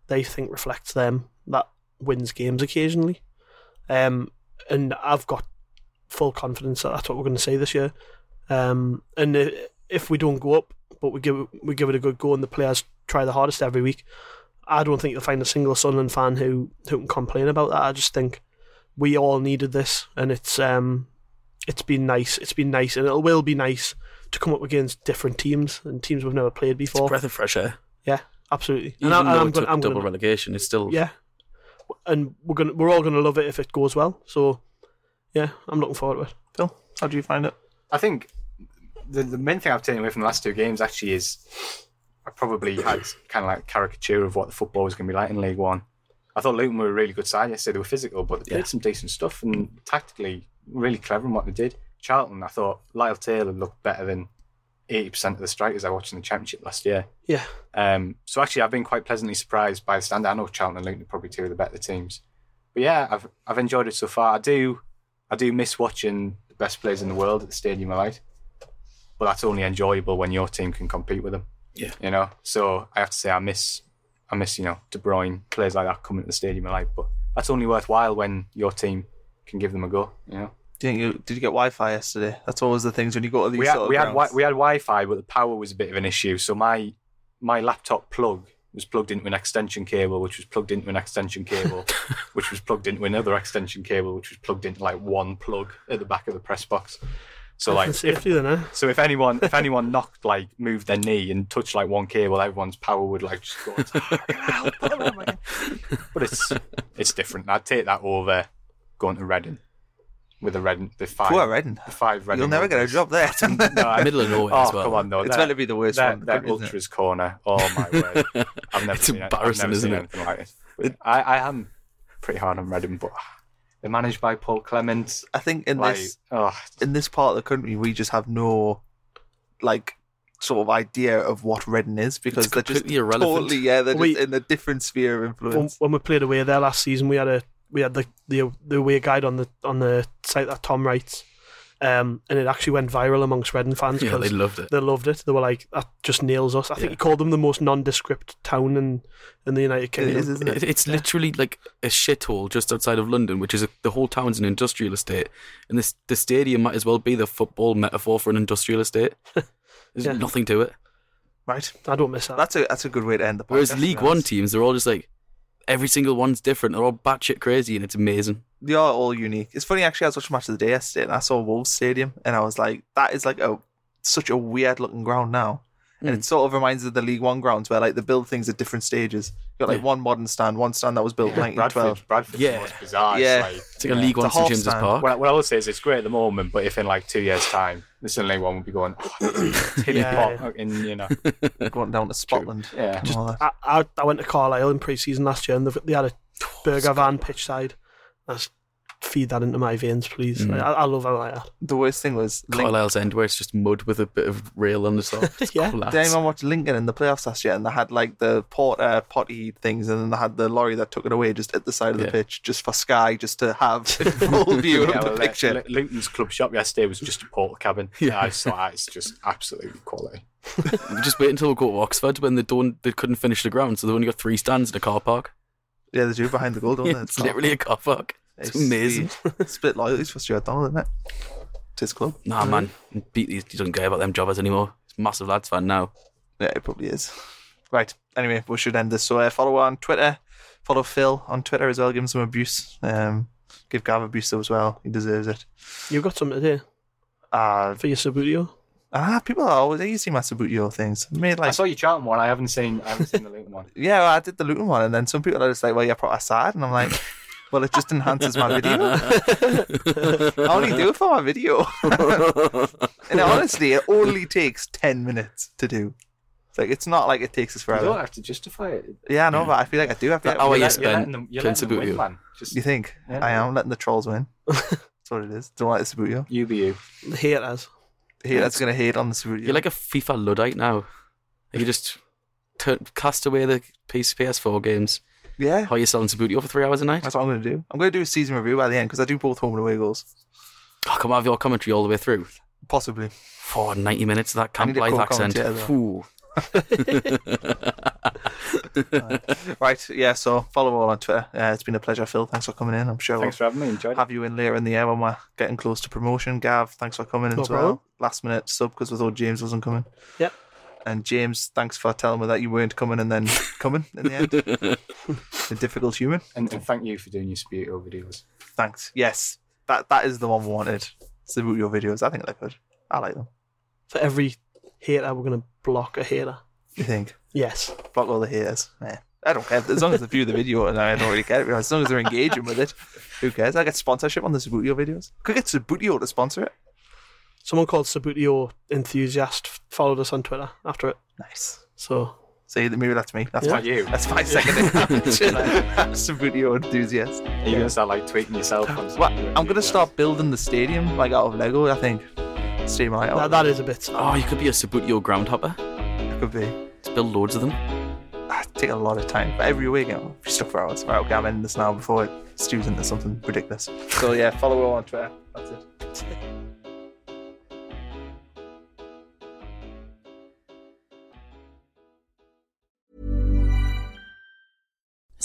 they think reflects them, that wins games occasionally. Um, and I've got full confidence that that's what we're going to see this year. Um, and if we don't go up, but we give it, we give it a good go, and the players try the hardest every week, I don't think you'll find a single Sunderland fan who who can complain about that. I just think we all needed this, and it's um, it's been nice. It's been nice, and it will be nice to come up against different teams and teams we've never played before. Breath of fresh air. Yeah, absolutely. Even I- though I'm it gonna- double gonna- relegation, it's still yeah, and we're gonna we're all gonna love it if it goes well. So, yeah, I'm looking forward to it. Phil, how do you find it? I think the, the main thing I've taken away from the last two games actually is I probably had kind of like a caricature of what the football was going to be like in League One. I thought Luton were a really good side yesterday. They were physical, but they played Yeah. some decent stuff and tactically really clever in what they did. Charlton, I thought Lyle Taylor looked better than 80% of the strikers I watched in the Championship last year. Yeah, Um, so actually, I've been quite pleasantly surprised by the standard. I know Charlton and Luton are probably two of the better teams, but yeah, I've I've enjoyed it so far. I do I do miss watching the best players in the world at the Stadium of Light, but that's only enjoyable when your team can compete with them. Yeah. you know. So I have to say I miss I miss you know De Bruyne players like that coming to the Stadium of Light, but that's only worthwhile when your team can give them a go. You know. Do you you, did you get Wi-Fi yesterday? That's always the things when you go to these we had, sort of we had wi- we had Wi-Fi, but the power was a bit of an issue. So my my laptop plug was plugged into an extension cable, which was plugged into an extension cable, which was plugged into another extension cable, which was plugged into like one plug at the back of the press box. So like, if, then, eh? so if anyone if anyone knocked like moved their knee and touched like one cable, everyone's power would like just go. Out. But it's it's different. I'd take that over going to Reading with the Reading the five Poor Reading. the five red. You'll never get a Rovers. job there. No, I- middle of nowhere Oh as well. come on, no! It's that- meant to be the worst that, one in the That country, isn't it? ultras corner. Oh my word! I've never It's seen it. I've embarrassing, never isn't seen it? like it. I, I am pretty hard on Reading, but they're managed by Paul Clement. I think in Like, this oh, in this part of the country, we just have no like sort of idea of what Reading is because It's they're just irrelevant. totally yeah they're We- just in a different sphere of when, influence. when we played away there last season, we had a we had the the, the away guide on the on the site that Tom writes, um, and it actually went viral amongst Reading fans Yeah, because they loved it. they loved it. They were like, "That just nails us." I think Yeah. he called them the most nondescript town in in the United Kingdom. is, isn't it? It, it's literally like a shithole just outside of London, which is a, the whole town's an industrial estate, and this the stadium might as well be the football metaphor for an industrial estate. There's Yeah. nothing to it. Right, I don't miss that. that's a that's a good way to end the podcast. Whereas League One teams, they're all just like every single one's different. They're all batshit crazy, and it's amazing. they are all unique. It's funny actually. I was watching match of the day yesterday, and I saw Wolves Stadium, and I was like, that is like a such a weird looking ground now. And Mm. it sort of reminds of the League One grounds where like they build things at different stages. You've got like Yeah. one modern stand, one stand that was built in Bradford, 1912. Bradford's Yeah. most bizarre. Yeah. It's like, It's like a League It's One a St James's stand. Park. what, I- what I will say is it's great at the moment, but if in like two years' time, the League one would be going, oh, it's Yeah. Pot, in you know, going down to Scotland. yeah. and all that. I, I I went to Carlisle in pre-season last year, and they've- they had a burger van pitch side. Let's feed that into my veins, please. Mm. I, I love how like that. The worst thing was Link- Carlisle's end, where it's just mud with a bit of rail on the top. It's Yeah. collapse. Did anyone watch Lincoln in the playoffs last year? And they had like the port uh, potty things, and then they had the lorry that took it away just at the side of the Yeah. pitch, just for Sky, just to have full view Yeah, of the well, picture. Li- Lincoln's club shop yesterday was just a Portakabin. Yeah, I saw that. It's just absolutely quality. just wait until we go to Oxford when they don't, they couldn't finish the ground, so they've only got three stands in a car park. yeah, they do behind the goal, don't Yeah, they? it's literally a car park. It's amazing. it's a bit like loyalties for Stuart Donald, isn't it? To his club. Nah, man, beat these. He doesn't care about them jobbers anymore. He's a massive lads fan now. Yeah, it probably is. Right. Anyway, we should end this. So uh, follow on Twitter. Follow Phil on Twitter as well. Give him some abuse. Um, give Gav abuse though as well. He deserves it. You've got something to do Uh, for your Subbuteo? ah, people are always. You see my Subbuteo things. I made I saw you Charlton one. I haven't seen. I haven't seen the Luton one. Yeah, well, I did the Luton one, and then some people are just like, "Well, you're probably sad," and I'm like, "Well, it just enhances my video. I only do it for my video." and honestly, it only takes ten minutes to do. It's like it's not like it takes us forever. You don't have to justify it. Yeah, I know, but I feel like I do. have to. That like, hour you like- spent You're letting them, you're letting them win, Subbuteo. man. Just you think Yeah. I am letting the trolls win? That's what it is. Don't like the Subbuteo. you You be you. The haters. Hate that's gonna hate on the Subbuteo. You're like a FIFA luddite now. You just turn, cast away the PS- PS4 games. Yeah. How you selling Subbuteo for three hours a night? That's what I'm gonna do. I'm gonna do a season review by the end because I do both home and away goals. Oh, come on, have your commentary all the way through. Possibly. For 90 minutes of that I need Camp a Life accent. co-commentator, Phew. Right. Yeah. So follow all on Twitter. Uh, it's been a pleasure, Phil. Thanks for coming in. I'm sure Thanks for having me. Enjoyed we'll have you in later in the year when we're getting close to promotion. Gav, thanks for coming in No as well. Last minute sub because we thought James wasn't coming. Yep. And James, thanks for telling me that you weren't coming and then coming in the end. a difficult human. And, and thank you for doing your Sputo videos. Thanks. Yes, that that is the one we wanted. Subbuteo videos. I think they're good. I like them. For every hater, we're going to block a hater. You think? Yes. Block all the haters. Yeah. I don't care. As long as they view the video and I don't really care. As long as they're engaging with it, who cares? I get sponsorship on the Subbuteo videos. Could get Subbuteo to sponsor it. Someone called Subbuteo Enthusiast followed us on Twitter after it. Nice. So See, maybe that's me. That's Yeah. my Not you. That's my second Subbuteo enthusiast. Are you going to start like tweeting yourself? on Well, I'm gonna start building the stadium like out of Lego. I think. Stadium like that, that is a bit. oh, you could be a Subbuteo groundhopper. You could be. Just build loads of them. Ah, take a lot of time. But every week, I'm if you stuck for hours. Right, okay, I'm ending this now before it stews into something ridiculous. So yeah, follow her on Twitter. That's it.